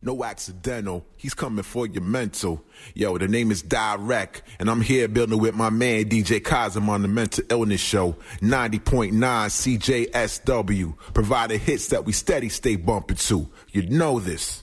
No accidental, he's coming for your mental. Yo, the name is Direct, and I'm here building with my man DJ Cosm on the Mental Illness Show, 90.9 CJSW, providing hits that we steady stay bumping to. You know this.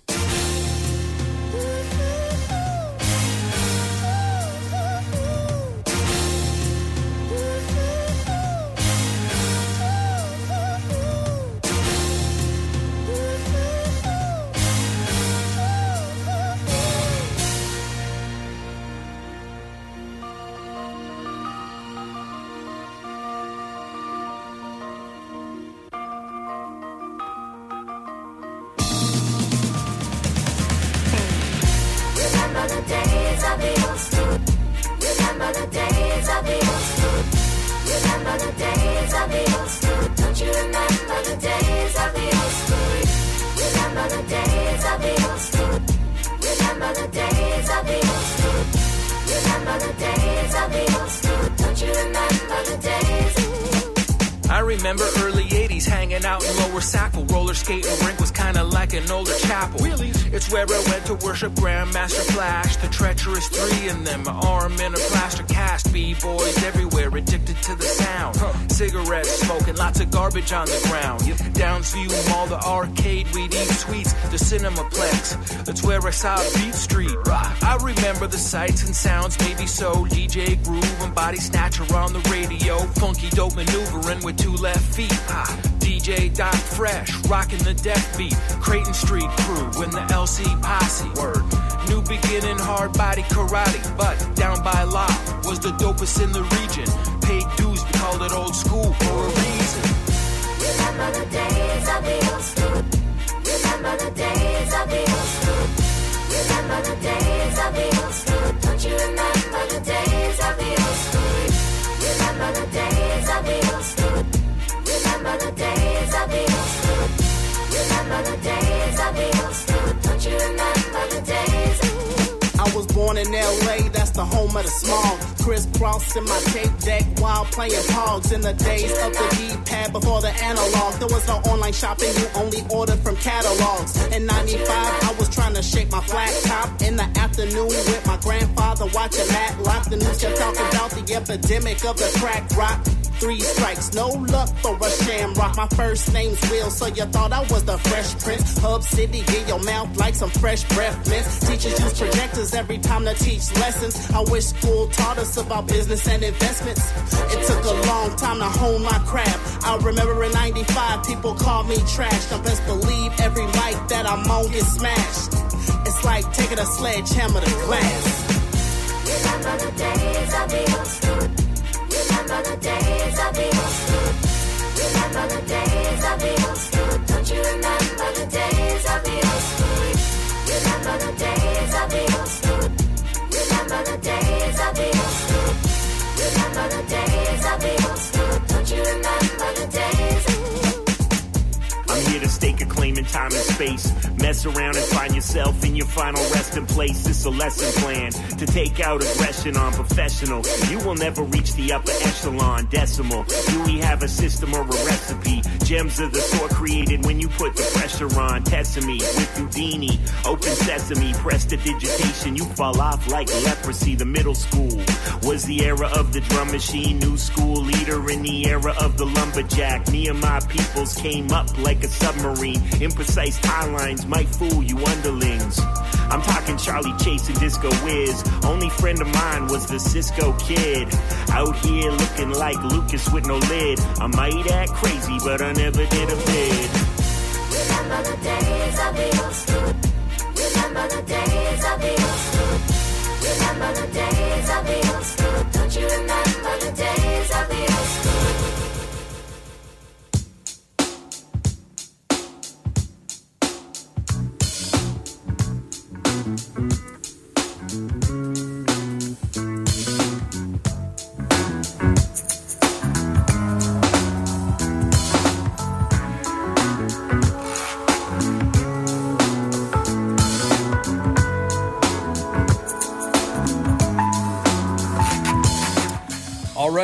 Sounds, maybe so. DJ Groove and Body Snatcher on the radio. Funky dope maneuvering with two left feet. Ah, DJ Doc Fresh, rocking the death beat. Creighton Street crew in the LC posse. Word. New beginning, hard body karate, but down by law was the dopest in the region. Home of the small. Crisscross in my tape deck while playing pogs in the days of the D-pad before the analog. There was no online shopping, you only ordered from catalogs. In 95, I was trying to shake my flat top in the afternoon with my grandfather watching Matlock. The news kept talking about the epidemic of the crack rock. Three strikes, no luck for a shamrock. My first name's Will, so you thought I was the Fresh Prince. Hub City, get your mouth like some fresh breath mints. Teachers use projectors every time to teach lessons. I wish school taught us about business and investments. It took a long time to hone my craft. I remember in 95, people called me trash. Now best believe every mic that I'm on gets smashed. It's like taking a sledgehammer to glass. Remember the days of the old school. Remember the days of the old school. Remember the days of the old school. Don't you remember the days of the old school? Remember the days of the old school. Remember the days of the old school. Remember the days of the old school. Don't you remember the days? I'm here to stake a claim in time and space. Mess around and find yourself in your final resting place. It's a lesson plan to take out aggression on professional. You will never reach the upper echelon decimal. Do we have a system or a recipe? Gems of the sort created when you put the pressure on. Tessimy with Houdini. Open sesame, press the digitation. You fall off like leprosy. The middle school was the era of the drum machine. New school leader in the era of the lumberjack. Me and my peoples came up like a submarine. Imprecise timelines might fool you underlings. I'm talking Charlie Chase and Disco Wiz. Only friend of mine was the Cisco kid. Out here looking like Lucas with no lid. I might act crazy, but I never did a bid. Remember the days of the old school. Remember the days of the old school. Remember the days of the old school. Don't you remember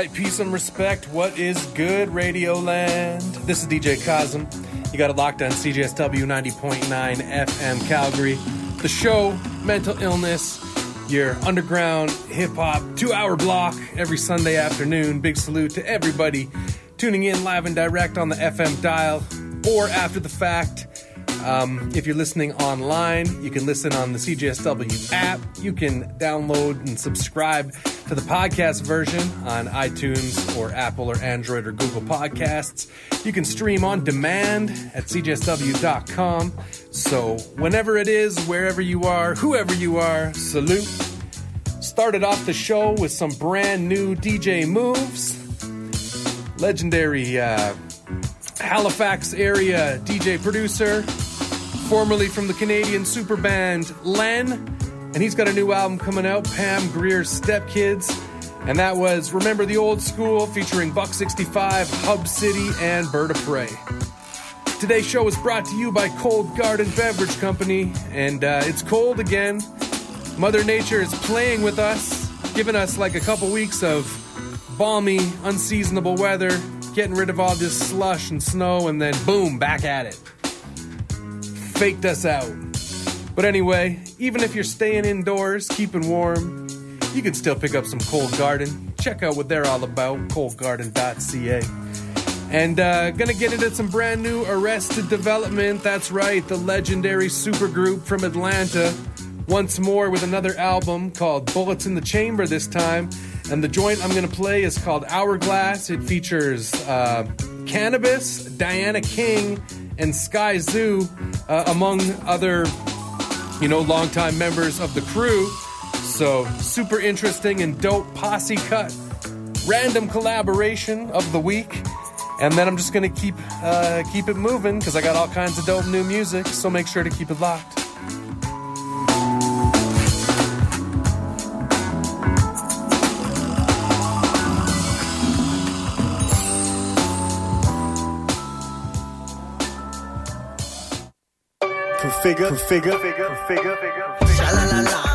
right, peace and respect. What is good, Radio Land? This is DJ Cosm, You got it locked on CJSW 90.9 FM Calgary. The show, Mental Illness, your underground hip hop two hour block every Sunday afternoon. Big salute to everybody tuning in live and direct on the FM dial or after the fact. Um, if you're listening online, you can listen on the CJSW app. You can download and subscribe to the podcast version on iTunes or Apple or Android or Google Podcasts. You can stream on demand at CJSW.com. So, whenever it is, wherever you are, whoever you are, salute. Started off the show with some brand new DJ moves. Legendary uh, Halifax area DJ producer, formerly from the Canadian super band Len, and he's got a new album coming out, Pam Greer's Stepkids. And that was Remember the Old School featuring Buck 65, Hub City, and Birdapres. Today's show is brought to you by Cold Garden Beverage Company, and uh, it's cold again. Mother Nature is playing with us, giving us like a couple weeks of balmy, unseasonable weather, getting rid of all this slush and snow, and then boom, back at it. Faked us out. But anyway, even if you're staying indoors, keeping warm, you can still pick up some Cold Garden. Check out what they're all about, coldgarden.ca. And uh, gonna get into some brand new Arrested Development. That's right, the legendary supergroup from Atlanta. Once more with another album called Bullets in the Chamber this time. And the joint I'm gonna play is called Hourglass. It features uh, Canibus, Diana King, and Skyzoo, uh, among other, you know, longtime members of the crew. So super interesting and dope posse cut, random collaboration of the week. And then I'm just gonna keep uh, keep it moving because I got all kinds of dope new music. So make sure to keep it locked. figure, figure, figure, figure, figure.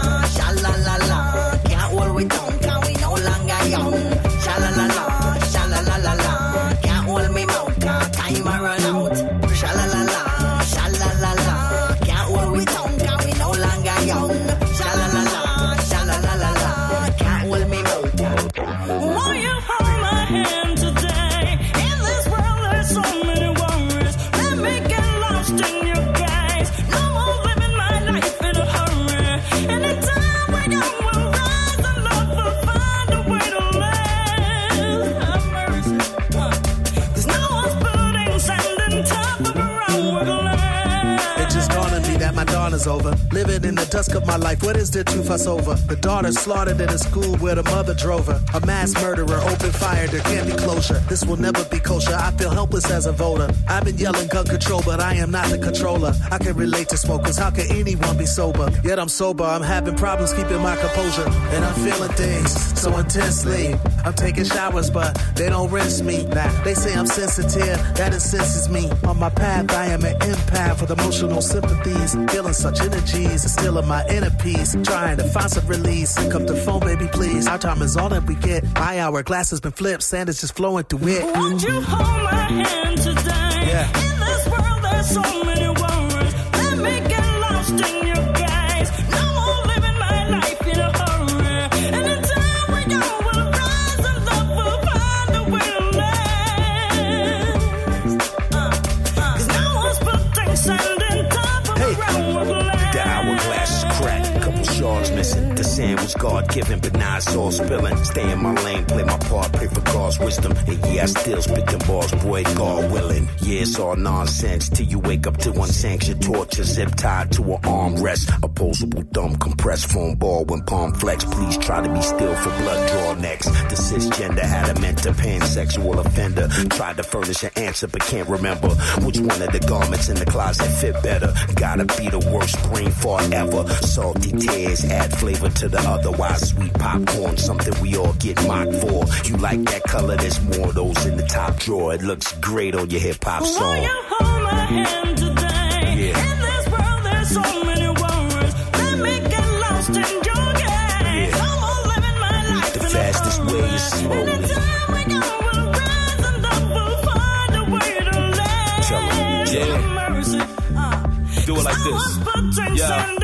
Is there to fuss over? The daughter slaughtered in a school where the mother drove her. A mass murderer, open fire, there can't be closure. This will never be kosher. I feel helpless as a voter. I've been yelling gun control, but I am not the controller. I can relate to smokers. How can anyone be sober? Yet I'm sober. I'm having problems keeping my composure. And I'm feeling things so intensely. I'm taking showers, but they don't rinse me. Nah. They say I'm sensitive, that incenses me. On my path, I am an empath with emotional sympathies. Feeling such energies, still in my inner peace. Trying to find some release. Pick up the phone, baby, please. Our time is all that we get. My hourglass has been flipped, sand is just flowing through it. Won't you hold my hand today? Yeah. In this world, there's so many God given, but now it's all spilling. Stay in my lane, play my part, pray for God's wisdom. And yeah, I still spit them bars, boy, God willing. Yeah, it's all nonsense till you wake up to unsanctioned torture, zip tied to an armrest. Opposable thumb, compressed foam ball when palm flex. Please try to be still for blood draw next. The cisgender had a mentor, pansexual offender. Tried to furnish an answer, but can't remember which one of the garments in the closet fit better. Gotta be the worst brain fart ever. Salty tears add flavor to the otherwise sweet popcorn, something we all get mocked for. You like that color? There's more of those in the top drawer. It looks great on your hip hop song. This. Yeah.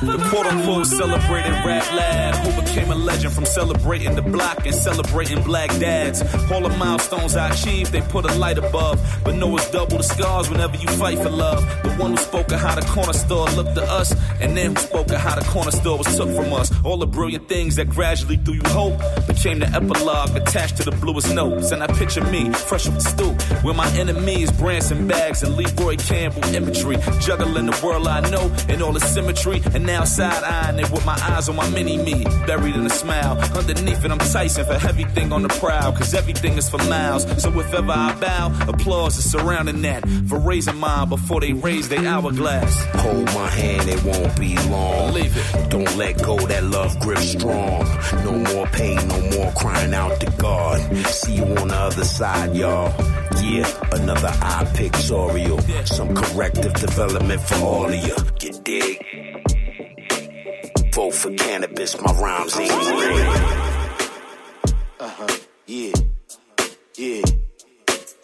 The quote unquote celebrated rap lad who became a legend from celebrating the block and celebrating black dads. All the milestones I achieved, they put a light above. But know it's double the scars whenever you fight for love. The one who spoke of how the corner store looked to us, and then who spoke of how the corner store was took from us. All the brilliant things that gradually threw you hope became the epilogue attached to the bluest notes. And I picture me, fresh off the stoop, with my enemies, Branson bags and Leroy Campbell imagery. Juggling the world I know and all its symmetry, and now side eyeing it with my eyes on my mini me, buried in a smile. Underneath it, I'm Tyson for everything on the prowl, cause everything is for miles. So if ever I bow, applause is surrounding that for raising mine before they raise their hourglass. Hold my hand, it won't be long. Believe it. Don't let go, that love grip strong. No more pain, no more crying out to God. See you on the other side, y'all. Yeah, another eye pictorial. Some corrective development for all of you. You dig? Vote for cannabis, my rhymes ain't real. Uh-huh. Yeah. Yeah.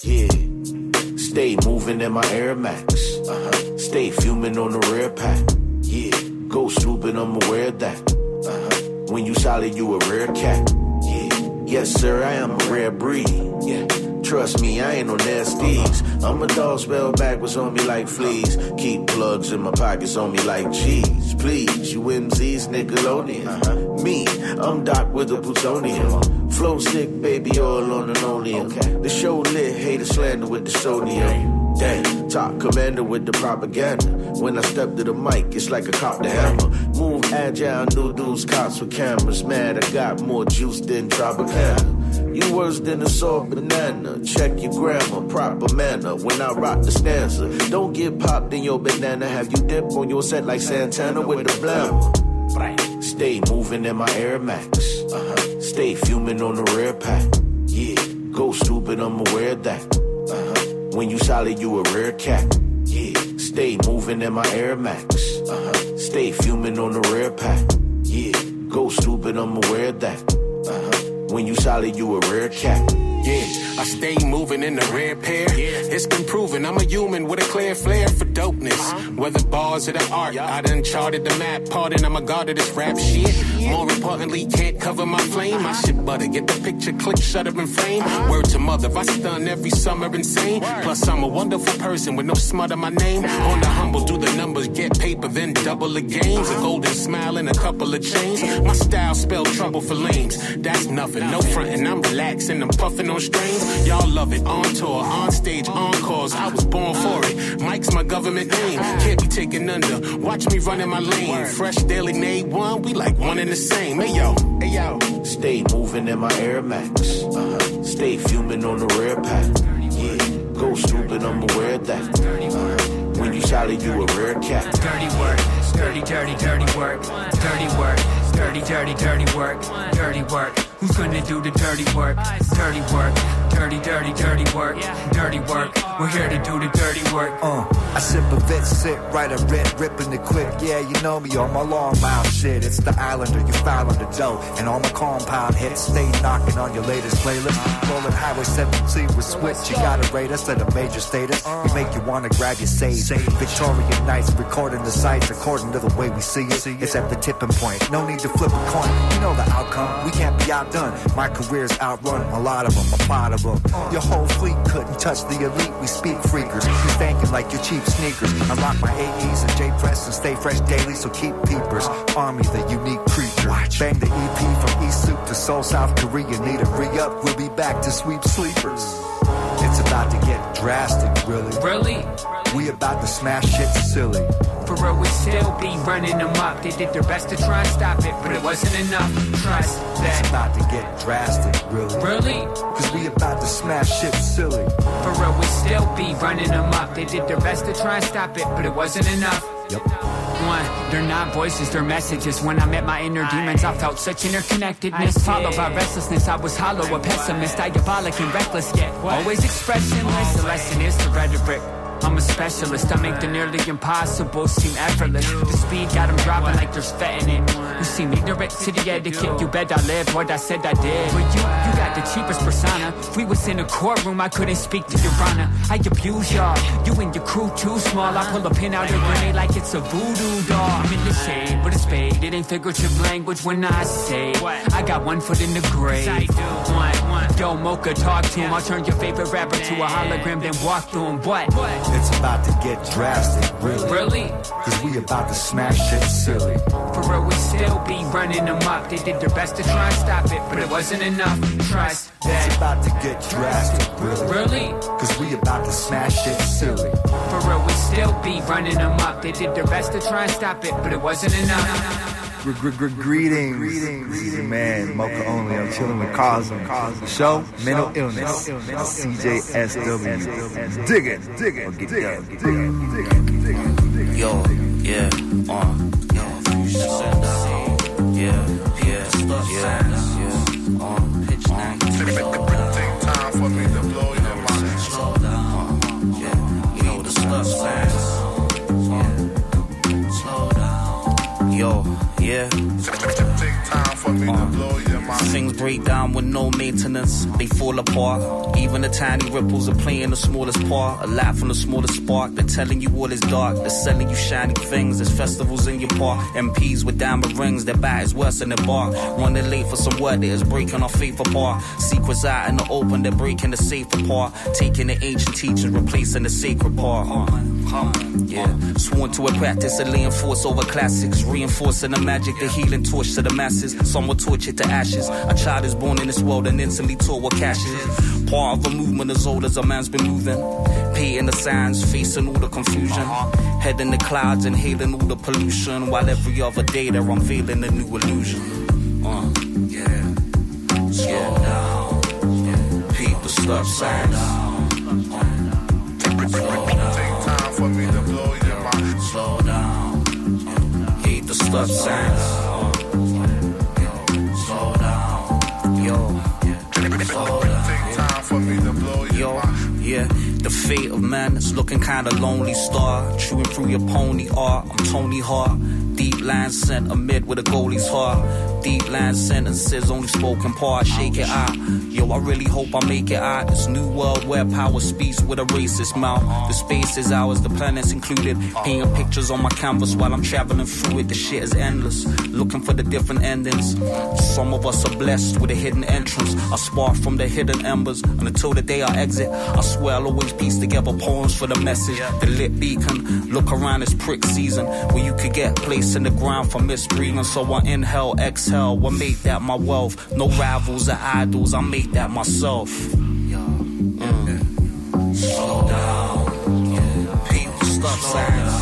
Yeah. Stay moving in my Air Max. Uh-huh. Stay fuming on the rear pack. Yeah. Go snooping, I'm aware of that. Uh-huh. When you solid, you a rare cat. Yeah. Yes, sir, I am a rare breed. Yeah. Trust me, I ain't no nasties. I'm a dog spell backwards on me like fleas. Keep plugs in my pockets on me like cheese. Please, you MCs Nickelodeon. Uh-huh. Me, I'm Doc with the plutonium. Flow sick, baby, all on an oleum. The show lit, hater slander with the sodium. Damn, top commander with the propaganda. When I step to the mic, it's like a cop to hammer. Move agile, new dudes, cops with cameras. Mad, I got more juice than Tropicana. You worse than a sore banana. Check your grammar, proper manner. When I rock the stanza, don't get popped in your banana. Have you dip on your set like Santana with the blammer. Stay moving in my Air Max. Uh-huh. Stay fuming on the rear pack. Yeah, go stupid, I'm aware that. Uh-huh. When you solid, you a rare cat. Yeah, stay moving in my Air Max. Uh-huh. Stay fuming on the rear pack. Yeah, go stupid, I'm aware that. When you solid, you a rare cat. Yeah, I stay moving in the rare pair. It's been proven I'm a human with a clear flair for dopeness. Whether bars or the art, I done charted the map. Pardon, I'm a god of this rap shit. More importantly, can't cover my flame. I shit butter, get the picture, click, shutter and frame. Word to mother, I stun every summer insane. Plus, I'm a wonderful person with no smut on my name. On the humble, do the numbers, get paper, then double the gains. A golden smile and a couple of chains. My style spell trouble for lames. That's nothing, no frontin', I'm relaxing, I'm puffing on strings. Y'all love it, on tour, on stage, encores. I was born for it. Mike's my government name, can't be taken under. Watch me run in my lane. Fresh daily nade one, we like one and the same. Hey yo, hey yo. Stay moving in my Air Max. Uh-huh. Stay fuming on the rear pack. Yeah, go stupid, I'm aware of that. Uh-huh. When you solid, you a rare cat. Dirty work, dirty, dirty, dirty work, dirty work, dirty, dirty, dirty work, dirty work. Who's gonna do the dirty work? Dirty work, dirty, dirty, dirty work, dirty work. We're here to do the dirty work. Uh, I sip a bit, sit right a rip, ripping it quick. Yeah, you know me on my long mile shit. It's the islander, you foul on the dough. And all my compound hits stay knocking on your latest playlist. Rolling Highway 17 with Switch, you gotta rate us at a major status. We make you wanna grab your save. Victorian nights, recording the sights according to the way we see it. It's at the tipping point, no need to flip a coin. You know the outcome, we can't be outdone. My career's outrun a lot of them, a lot of Your whole fleet couldn't touch the elite, we speak freakers. You thinking like your cheap sneakers. I rock my AEs and J Press and stay fresh daily, so keep peepers. Army, the unique creature. Bang the EP from East Soup to Seoul, South Korea. Need a re up, we'll be back to sweep sleepers. Drastic, really. Really? We about to smash shit silly. For real, we still be running them up. They did their best to try and stop it, but it wasn't enough. Trust that. It's about to get drastic, really. Really? Cause we about to smash shit silly. For real, we still be running them up. They did their best to try and stop it, but it wasn't enough. Yep. One, they're not voices, they're messages. When I met my inner demons, I felt such interconnectedness. Followed by restlessness, I was hollow, a pessimist, diabolic and reckless, yet always expressionless. The lesson is the rhetoric. I'm a specialist. I make the nearly impossible seem effortless. The speed got 'em dropping like there's fat in it. You seem ignorant to the etiquette. You bet I lived what I said I did. But you, you got the cheapest persona. We was in a courtroom, I couldn't speak to your honor. I abuse y'all. You and your crew too small. I pull a pin out your grenade like it's a voodoo doll. I'm in the shade with a spade. It ain't figurative language when I say I got one foot in the grave. One, one. Yo, Moka, talk to him. I'll turn your favorite rapper to a hologram, then walk through him. What? It's about to get drastic, really. Really? Cause we about to smash shit silly. For real, we still be running them up. They did their best to try and stop it, but it wasn't enough. Trust that. It's about to get drastic, really. Really? Cause we about to smash shit silly. For real, we still be running them up. They did their best to try and stop it, but it wasn't enough. Greetings. Your man, Moka Only. I'm chilling with Cosm. The show, Mental Illness. CJSW. Dig it, dig it, dig it, dig it, dig it. Yo, yeah, uh, yo, yeah, yeah, yeah, yeah, uh, pitch nine. Take time for me to blow your mind. Slow down, yeah, you know the stuff fast. Yeah, slow down. Yo, yeah. Take time for me to blow mind. Things break down with no maintenance, they fall apart. Even the tiny ripples are playing the smallest part. A laugh from the smallest spark, they're telling you all is dark. They're selling you shiny things, there's festivals in your park. MPs with diamond rings, their is worse than their bark. Running late for some word that is breaking our faith apart. Secrets out in the open, they're breaking the safe apart. Taking the ancient teachings, replacing the sacred part. Yeah, sworn to a practice of laying force over classics, reinforcing the magic, the healing torch to the masses. Some were tortured to ashes. A child is born in this world and instantly taught what cash is. Part of a movement as old as a man's been moving. Painting the signs, facing all the confusion. Head in the clouds, inhaling all the pollution. While every other day they're unveiling a new illusion. Uh, yeah, slow down. Yeah. Peep the stop signs. Take time for me to blow your mind. Slow down. Hate the stop signs. Time for me to blow your Yo, yeah, the fate of man is looking kinda lonely star. Chewing through your pony art, I'm Tony Hart. Deep line sent amid with a goalie's heart. Deep line sentences, only spoken part. Shake it out. Yo, I really hope I make it out. This new world where power speaks with a racist mouth. The space is ours, the planets included. Painting pictures on my canvas while I'm traveling through it. The shit is endless. Looking for the different endings. Some of us are blessed with a hidden entrance. I spark from the hidden embers. And until the day I exit, I swear I'll always piece together poems for the message. The lit beacon. Look around this prick season where you could get placed in the ground for misbreathing. So I inhale, exhale. I make that my wealth. No rivals or idols. I make that myself. Mm. Slow down. Yeah. People stop signs.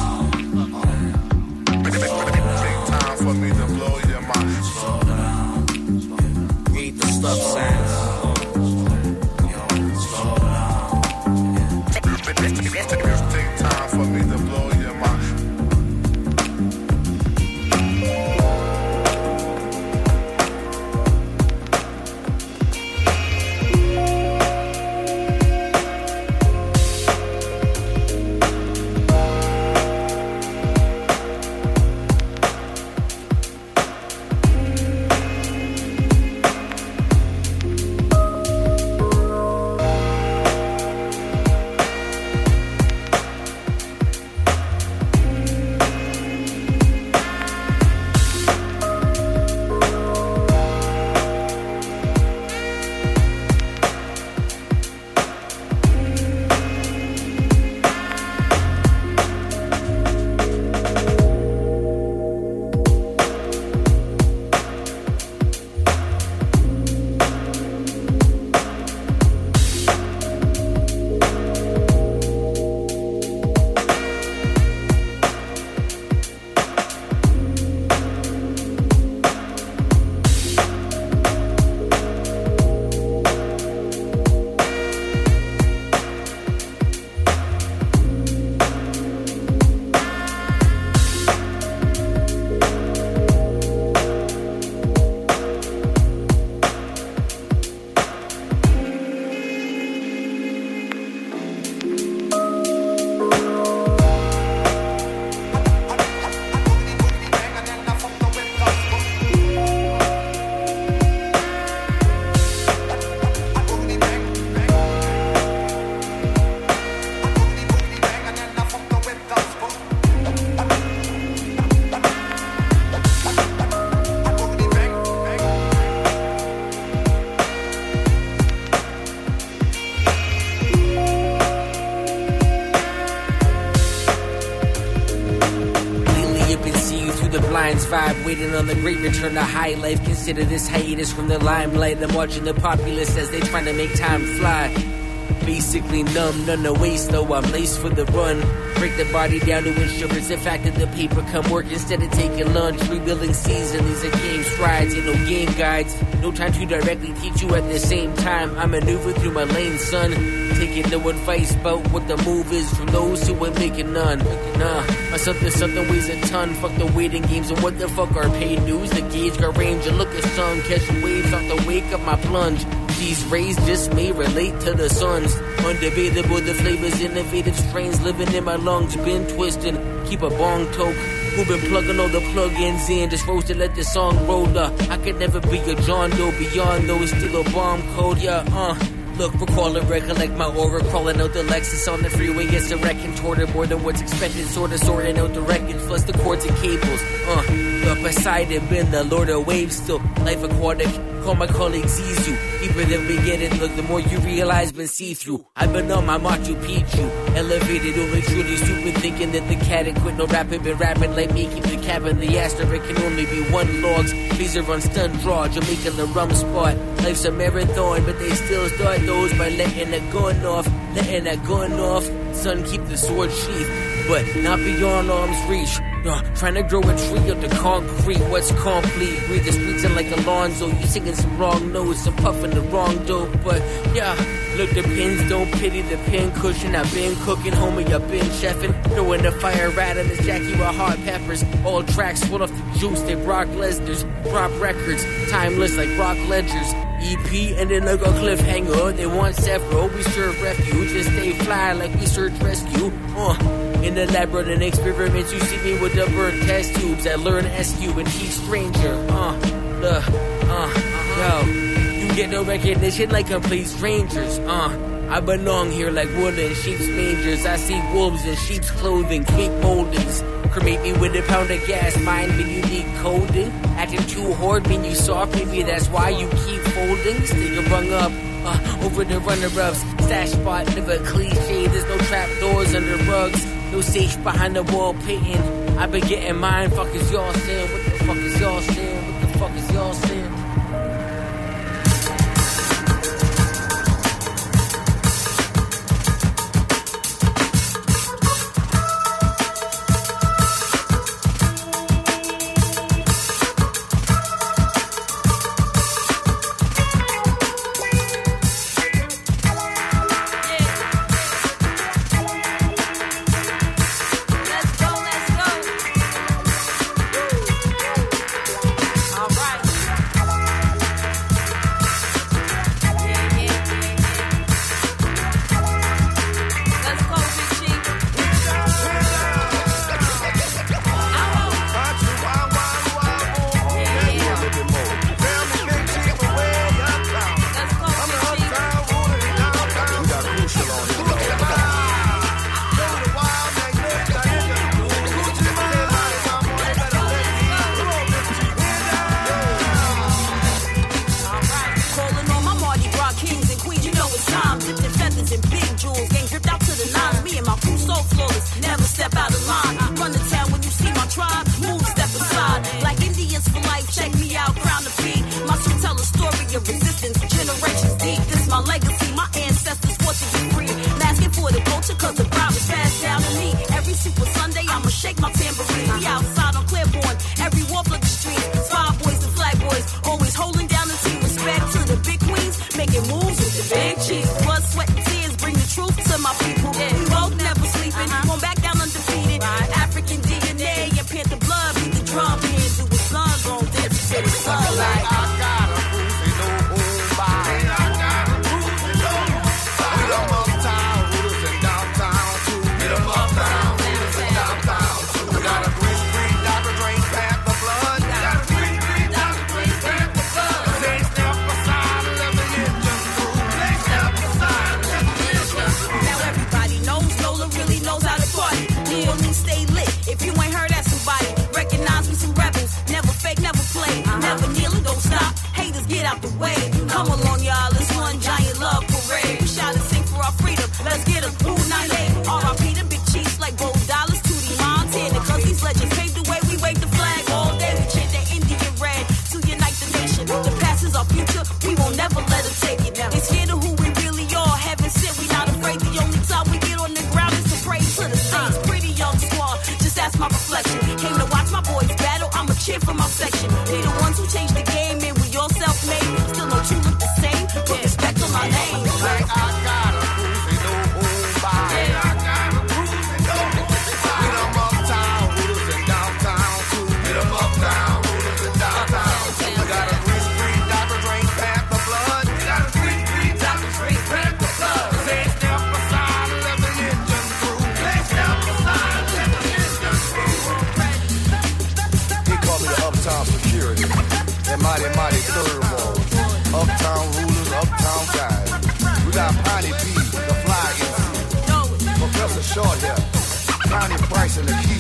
Great return to high life. Consider this hiatus from the limelight. I'm watching the populace as they trying to make time fly. Basically numb, none to waste though I'm laced for the run. Break the body down to it's in fact that the paper come work instead of taking lunch. Rebuilding season, these are game strides, ain't no game guides. No time to directly teach you at the same time. I maneuver through my lane, son. Taking no advice about what the move is from those who ain't making none. Nah, my something something weighs a ton. Fuck the waiting games and what the fuck are paid dues? The gauge got range and look at sun, catching waves off the wake of my plunge. These rays just may relate to the suns. Undebatable, the flavors, innovative strains living in my lungs, been twisting. Keep a bong toke. Who been plugging all the plug-ins in, just supposed to let the song roll up. I could never be a John Doe beyond though, it's still a bomb code, yeah, uh. Look, recall and recollect my aura crawling out the Lexus on the freeway. It's a wreck contorted more than what's expected. Sorta sorting out the wreckage, plus the cords and cables. Uh, the Poseidon been the Lord of Waves, still life aquatic. Call my colleague Zizu. Deeper than we get it, look, the more you realize, been see through. I've been on my Machu Picchu. Elevated, over truly stupid, thinking that the cat had quit. No rapping, been rapping like me. Keep the cap cabin, the asterisk can only be one logs. Please run stun draw, Jamaica the rum spot. Life's a marathon, but they still start those by letting that gun off. Letting that gun off. Son, keep the sword sheath, but not beyond arm's reach. Uh, trying to grow a tree up the concrete, what's complete? Breathe the streets in like Alonzo. You singing some wrong notes, I'm puffing the wrong dope. But yeah, look, the pins don't pity the pin cushion. I've been cooking, homie, I've been chefing. Throwing the fire right on this Jackie with hot peppers. All tracks full of the juice, they Brock Lesnar's. Drop records, timeless like Rock Ledgers. EP and then like a cliffhanger. They want several. We serve refuge and stay fly like we search rescue. Uh. In the lab running experiments, you see me with the burnt test tubes. I learn SQ and teach stranger. Uh, the, uh, yo. You get no recognition like complete strangers. Uh, I belong here like wood in sheep's mangers. I see wolves in sheep's clothing, fake moldings. Cremate me with a pound of gas, mind me unique coding. Acting too hard, mean you soft, maybe that's why you keep folding. Stick a rung up, uh, over the runner-ups. Stash spot, never cliche, there's no trap doors under rugs. No safe behind the wall painting. I've been getting mine, fuck is y'all saying? What the fuck is y'all saying? What the fuck is y'all saying? And the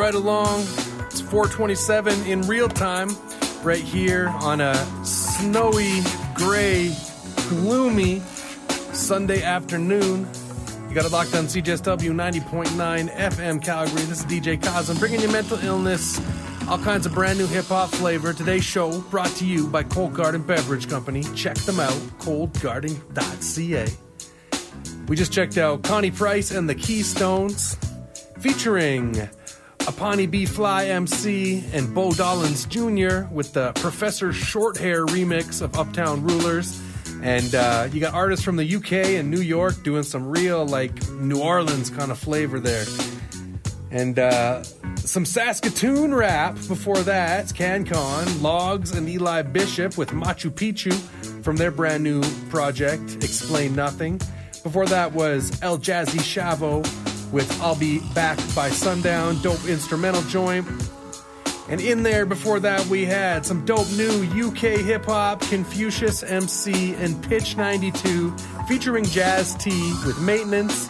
right along. It's 427 in real time, right here on a snowy, gray, gloomy Sunday afternoon. You got it locked on CJSW 90.9 FM Calgary. This is DJ Cosm bringing you mental illness, all kinds of brand new hip hop flavor. Today's show brought to you by Cold Garden Beverage Company. Check them out, coldgarden.ca. We just checked out Connie Price and the Keystones, featuring Apani B Fly MC and Bo Dollins Jr. with the Professor Shorthair remix of Uptown Rulers. And uh, you got artists from the UK and New York doing some real, like, New Orleans kind of flavor there. And uh, some Saskatoon rap before that. CanCon, Logs, and Eli Bishop with Machu Picchu from their brand new project, Explain Nothing. Before that was El Jazzy Chavo with I'll Be Back by Sundown, dope instrumental joint. And in there before that, we had some dope new UK hip hop, Confucius MC, and Pitch 92 featuring Jazz T with Maintenance.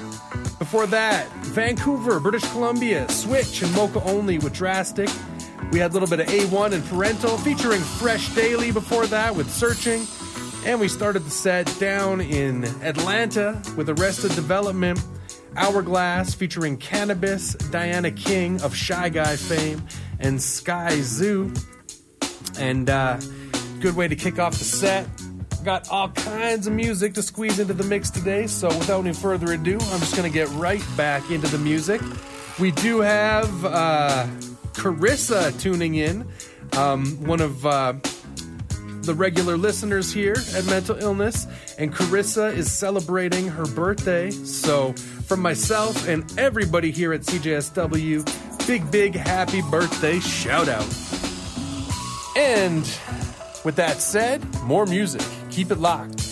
Before that, Vancouver, British Columbia, Switch and Moka Only with Drastic. We had a little bit of Awon and Parental featuring Fresh Daily before that with Searching. And we started the set down in Atlanta with Arrested Development, Hourglass featuring Canibus, Diana King of Shy Guy fame, and Skyzoo. And uh, good way to kick off the set. Got all kinds of music to squeeze into the mix today, so without any further ado, I'm just going to get right back into the music. We do have uh, Carissa tuning in, um, one of uh, the regular listeners here at Mental Illness, and Carissa is celebrating her birthday. So, from myself and everybody here at CJSW, big, big happy birthday shout out. And with that said, more music. Keep it locked.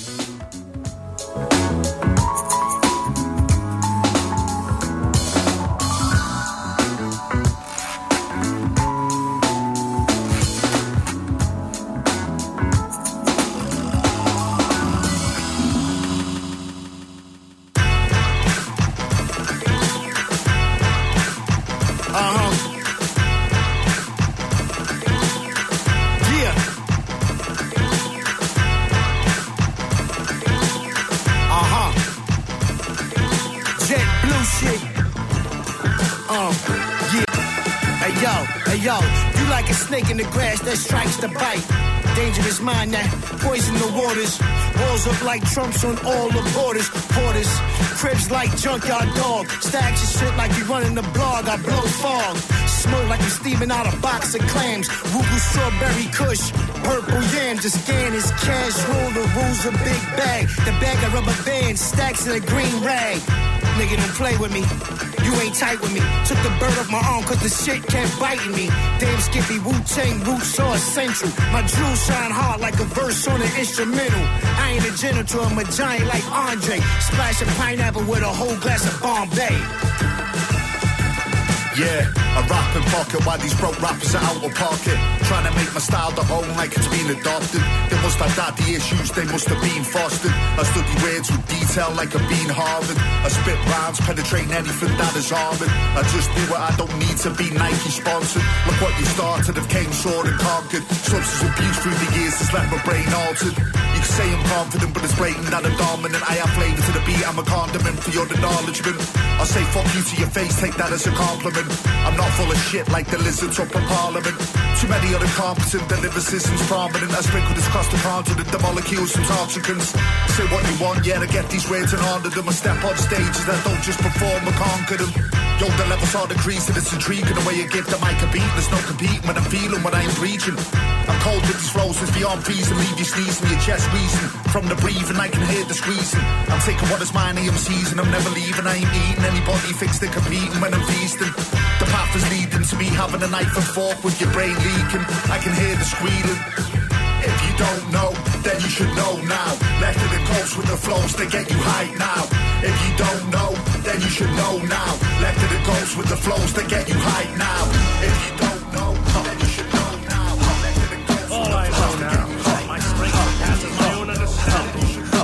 Um, yeah. Hey yo, hey yo, you like a snake in the grass that strikes the bite. Dangerous mind that poison the waters. Walls up like Trump's on all the borders. Porters, cribs like junkyard dog. Stacks of shit like you running the blog. I blow fog. Smoke like you steaming out a box of clams. Rugal strawberry kush. Purple yam. the scan is cash roll. The rules a big bag. The bag of rubber bands, stacks in a green rag. Nigga, don't play with me. You ain't tight with me. Took the bird off my arm cause the shit kept biting me. Damn Skippy, Wu Tang, roots so essential. My jewels shine hard like a verse on an instrumental. I ain't a genital, I'm a giant like Andre. Splash a pineapple with a whole glass of Bombay. Yeah, I rap and pocket while these broke rappers are out of pocket. Trying to make my style the home like it's been adopted. They must have daddy issues, they must have been fostered. I study words with detail like I've been Harvard. I spit rhymes, penetrating anything that is armored. I just do it, I don't need to be Nike sponsored. Look what you started, have came sword and conquered. Substance abuse through the years has left my brain altered. You can say I'm confident, but it's blatant that I'm dominant. I have flavor to the beat, I'm a condiment for your acknowledgement. I say fuck you to your face, take that as a compliment. I'm not full of shit like the lizards up in parliament. Too many other competent, the systems prominent. I sprinkle this across the continent, the molecules from toxicants. Say what you want, yeah, I get these words and honor them. I step on stages that don't just perform, I conquer them. Yo, the levels are decreasing, it's intriguing the way you give the mic a beat. There's no competing when I'm feeling what I'm preaching. I'm cold with these it's beyond freezing. Leave you sneezing, your chest wheezing. From the breathing, I can hear the squeezing. I'm taking what is mine, I'm seizing. I'm never leaving, I ain't eating anybody. Fix they're competing when I'm feasting. The path is leading to me having a knife and fork with your brain leaking. I can hear the squealing. If you don't know, then you should know now. Left in close with the flows that get you high now. If you don't know, then you should know now. Left in close with the flows that get you high now. If you don't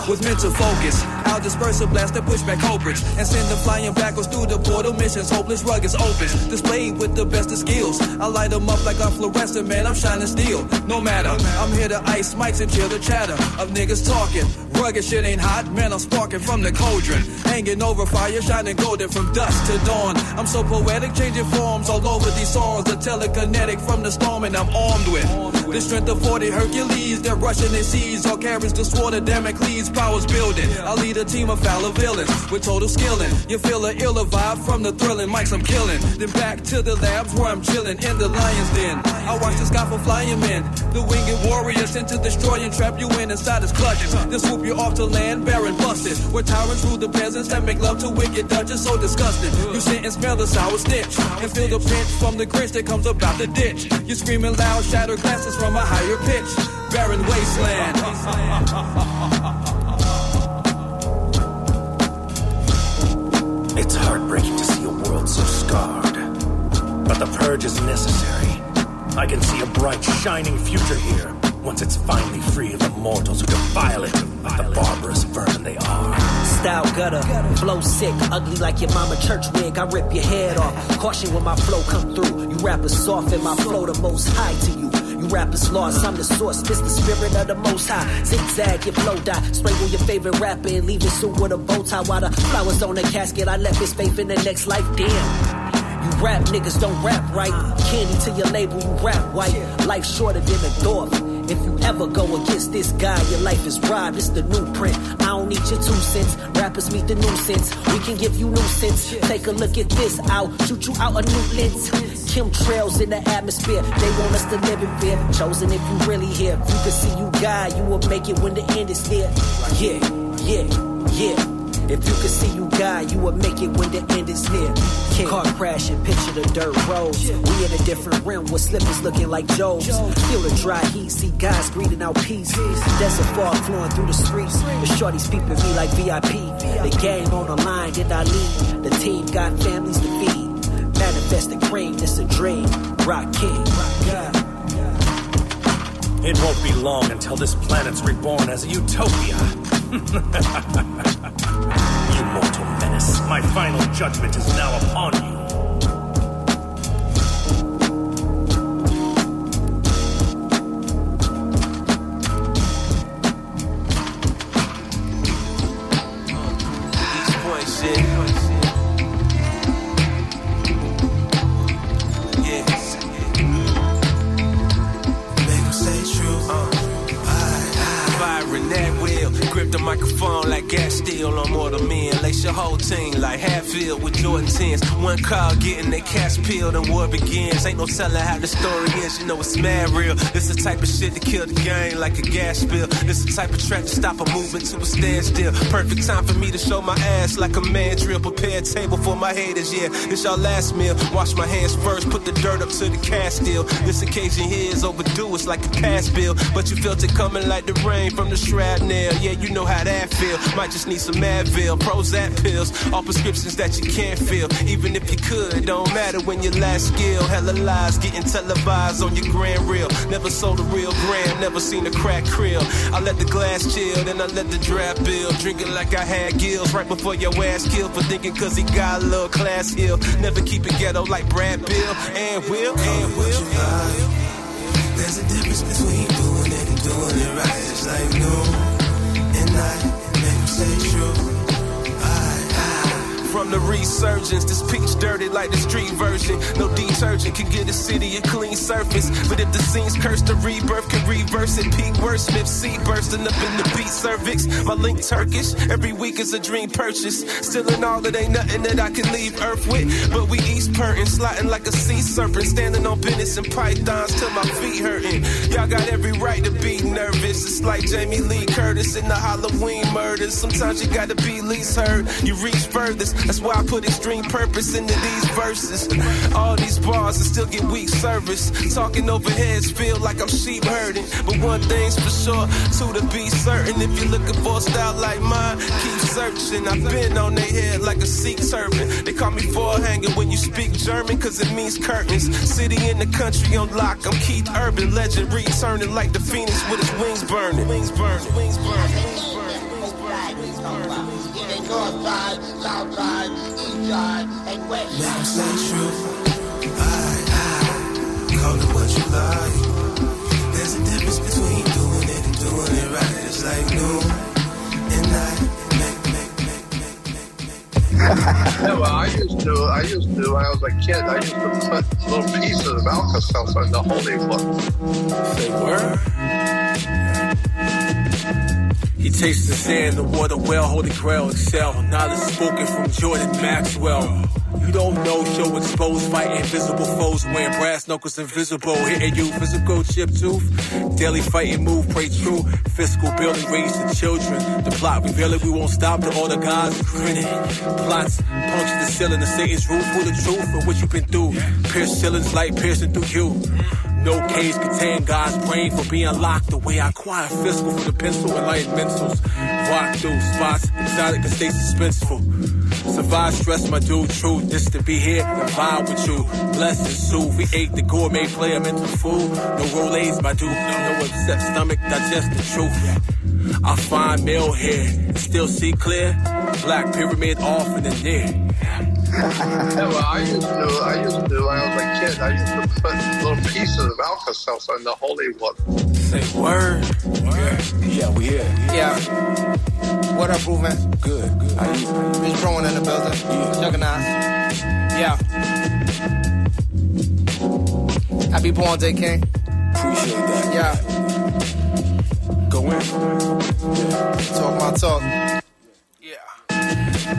With mental focus, I'll disperse a blast and push back Cobras and send them flying backwards through the portal. Missions hopeless, rugged, open, displayed with the best of skills. I light them up like a fluorescent, man. I'm shining steel. No matter, I'm here to ice mics and chill the chatter of niggas talking. Rugged shit ain't hot, man. I'm sparking from the cauldron, hanging over fire, shining golden from dusk to dawn. I'm so poetic, changing forms all over these songs. The telekinetic from the storm, and I'm armed with the strength of 40 Hercules. They're rushing their seas, all carries the sword of Damocles. Powers building. I lead a team of fallow villains with total skilling. You feel an iller vibe from the thrilling mics I'm killing. Then back to the labs where I'm chilling in the lion's den. I watch the sky for flying men. The winged warrior sent to destroy and trap you in inside his clutches. Swoop you off to land, barren busted. Where tyrants rule the peasants that make love to wicked duchess. So disgusting. You sit and smell the sour stench. And feel the pinch from the grinch that comes about the ditch. You're screaming loud, shattered glasses from a higher pitch. Barren wasteland. It's heartbreaking to see a world so scarred. But the purge is necessary. I can see a bright, shining future here once it's finally free of the mortals who defile it like the barbarous vermin they are. Style gutter, flow sick, ugly like your mama church wig. I rip your head off. Caution when my flow come through. You rappers soft and my flow the most high to you. You rappers lost, I'm the source. This the spirit of the most high. Zigzag, your flow die. Sprinkle your favorite rapper and leave your suit with a bow tie. While the flowers on the casket, I left his faith in the next life. Damn. You rap niggas don't rap right. Candy to your label, you rap white. Life shorter than a dwarf. If you ever go against this guy, your life is robbed. It's the new print. I don't need your two cents. Rappers meet the nuisance. We can give you nuisance. Take a look at this. I'll shoot you out a new lens. Chemtrails in the atmosphere. They want us to live in fear. Chosen if you really here. If you can see you guy, you will make it when the end is near. Yeah, yeah, yeah. If you could see you guy, you would make it when the end is near. King. Car crashing, picture the dirt roads. We in a different realm with slippers looking like Joe's. Feel the dry heat, see guys breathing out peace. Desert fog flowing through the streets. The shorties peeping me like VIP. The game on the line, did I lead? The team got families to feed. Manifest the cream, it's a dream. Rock King. It won't be long until this planet's reborn as a utopia. my final judgment is now upon you. Your whole team like Hatfield with Jordan 10s. One call getting their cash peeled and war begins. Ain't no telling how the story ends, you know it's mad real. This the type of shit to kill the game like a gas spill. This the type of track to stop a movement to a standstill. Perfect time for me to show my ass like a mandrill. Prepare table for my haters, yeah. This y'all last meal. Wash my hands first, put the dirt up to the cast still. This occasion here is overdue, it's like a past bill. But you felt it coming like the rain from the shrapnel. Yeah, you know how that feel. Might just need some Advil, Prozac pills, all prescriptions that you can't feel. Even if you could, don't matter when your last skill. Hella lies getting televised on your grand reel. Never sold a real gram, never seen a crack creel. I let the glass chill, then I let the draft build. Drinking like I had gills right before your ass killed for thinking cause he got a little class hill. Never keep it ghetto like Brad Bill and Will and Will. There's a difference between doing it and doing it right. It's like noon and night. Make them say true. From the resurgence, this peach dirty like the street version. No detergent can get a city a clean surface. But if the scene's cursed, the rebirth can reverse it. Peak wordsmith, seed bursting up in the beat cervix. My link Turkish, every week is a dream purchase. Still in all, it ain't nothing that I can leave Earth with. But we East Purtin', sliding like a sea serpent. Standing on business and pythons till my feet hurting. Y'all got every right to be nervous. It's like Jamie Lee Curtis in the Halloween murders. Sometimes you gotta be least heard. You reach furthest. That's why I put extreme purpose into these verses. All these bars and still get weak service. Talking over heads feel like I'm sheep herding. But one thing's for sure, two to be certain. If you're looking for a style like mine, keep searching. I've been on their head like a Sikh turban. They call me hanger when you speak German, cause it means curtains. City in the country on lock. I'm Keith Urban, legend returning like the phoenix with his wings burning. Wings burning, wings burning. North side, south side, east side, and west Let them say true. I, I, call it what you like. There's a difference between doing it and doing it right. It's like noon and night. yeah, well, I used to. I used to. When I was a kid, I used to put little pieces of Alka-Seltzer in the holy water. Say word. He tastes the sand, the water well, holy grail, excel. Knowledge spoken from Jordan Maxwell. You don't know, show exposed, fighting invisible foes, wearing brass knuckles invisible, hitting you, physical chip tooth. Daily fighting move, pray true. Fiscal building, raise the children. The plot revealing we won't stop till all the gods grinning. Plots puncture the ceiling, the Satan's roof for the truth of what you've been through. Pierce ceilings, light piercing through you. No cage contain God's brain for being locked the way I acquire fiscal for the pencil and light mentals. Walk through spots, exotic and stay suspenseful. Survive stress, my dude, true. This to be here and vibe with you. And soothe. We ate the gourmet player mental food. No Rolaids, my dude. No upset stomach, digest the truth. I find meal here still see clear. Black pyramid off in the near. Well, I used to. I used to. When I was a kid, I used to put little pieces of Alka-Seltzer in the holy water. Say word. Yeah, yeah we here. Yeah. What up, man? Good, good. How you? Bitch Rowan in the building. Yeah. Juggernauts. Yeah. Happy born day, King. Appreciate that. Yeah. Go in. Yeah. Talk my talk.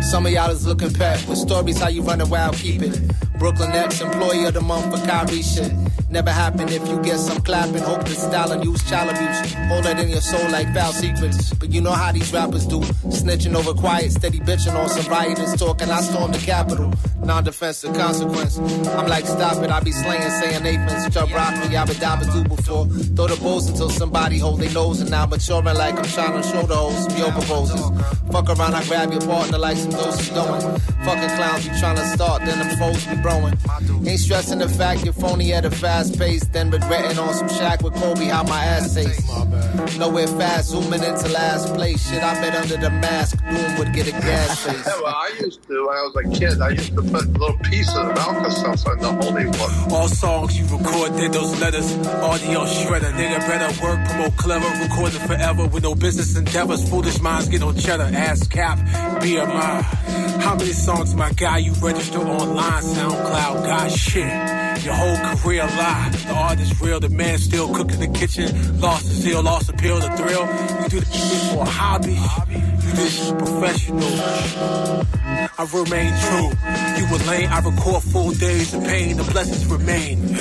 Some of y'all is looking pet with stories how you run around, keep it. Brooklyn X, employee of the month for Kyrie shit. Never happen if you get some clapping. Hope the style and use child abuse. Hold it in your soul like foul secrets. But you know how these rappers do. Snitching over quiet, steady bitching on some rioters talking. I storm the Capitol. Non-defensive consequence. I'm like, stop it. I be slaying, saying Nathan's. Chubb rock me, I've been down do before. Throw the balls until somebody hold their nose. And now maturing like I'm trying to show the hoes yo proposes. Fuck around, I grab your partner like some doses going. Fucking clowns, you trying to start, then the foes be growing. Ain't stressing the fact you're phony at a fast pace, then regretting on some shack with Kobe how my ass tastes. Nowhere fast, zooming into last place. Shit, I bet under the mask, doom would get a gas face. yeah, well, I used to. When I was a kid, I used to put little pieces of Alka-Seltzer in the holy water. All songs you record, did those letters, audio shredder. Nigga better work, promote clever, recording forever with no business endeavors. Foolish minds get no cheddar, ass cap, BMI. How many songs, my guy, you register online? SoundCloud, God, shit. Your whole career lie. The art is real, the man still cook in the kitchen. Lost the zeal, lost pill, the thrill. You do the shit for a hobby. judicious professional. I remain true. You were lame, I record full days of pain, the blessings remain.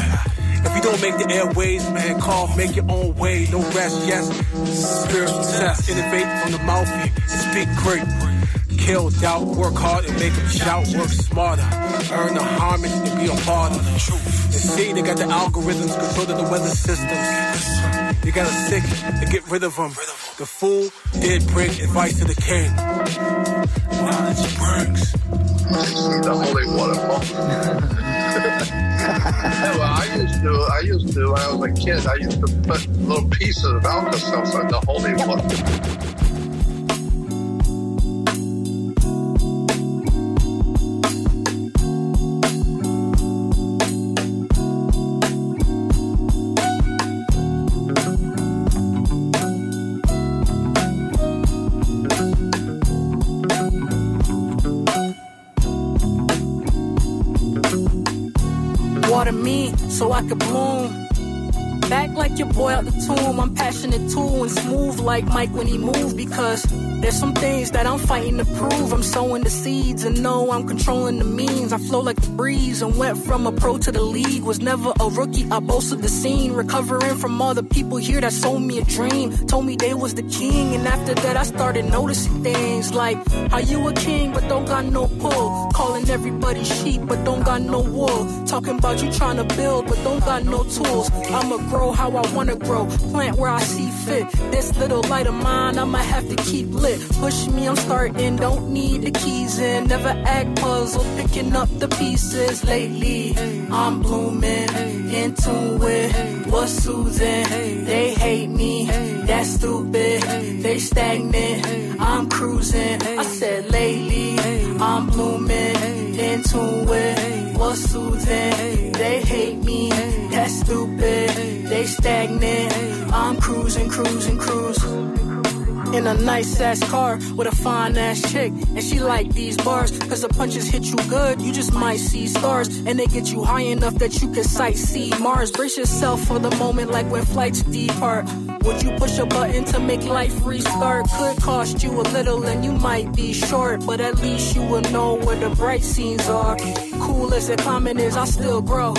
If you don't make the airways, man, call, make your own way. No rest, yes. Spiritual test, innovate from the mouth speak great. Kill doubt, work hard and make them shout, work smarter. Earn the homage and be a part of the truth. And see, they got the algorithms controlling the weather systems. You gotta sick to get rid of them. The fool did bring advice to the king. Knowledge brings. The holy waterfall. yeah, well, I used to, I used to, when I was a kid, I used to put little pieces of Alka-Seltzer in the holy water. Water me so I could bloom. Back like your boy out the tomb. I'm passionate too and smooth like Mike when he move because there's some things that I'm fighting to prove. I'm sowing the seeds and know I'm controlling the means. I flow like the breeze and went from a pro to the league. Was never a rookie. I boasted the scene, recovering from all the people here that sold me a dream. Told me they was the king, and after that I started noticing things like how you a king but don't got no pull. Calling everybody sheep but don't got no wool. Talking about you trying to build but don't got no tools. I'ma grow how I wanna grow, plant where I see fit. This little light of mine I'ma have to keep lit. Push me, I'm starting, don't need the keys in. Never act puzzled, picking up the pieces lately. I'm blooming, in tune with what's soothing. They hate me, that's stupid. They stagnant, I'm cruising. I said lately, I'm blooming, in tune with what's soothing. They hate me, that's stupid. They stagnant, I'm cruising, cruising, cruising in a nice ass car with a fine ass chick. And she like these bars, cause the punches hit you good, you just might see stars. And they get you high enough that you can sight see Mars. Brace yourself for the moment like when flights depart. Would you push a button to make life restart? Could cost you a little and you might be short, but at least you will know where the bright scenes are. Cool as the climate is, I still grow.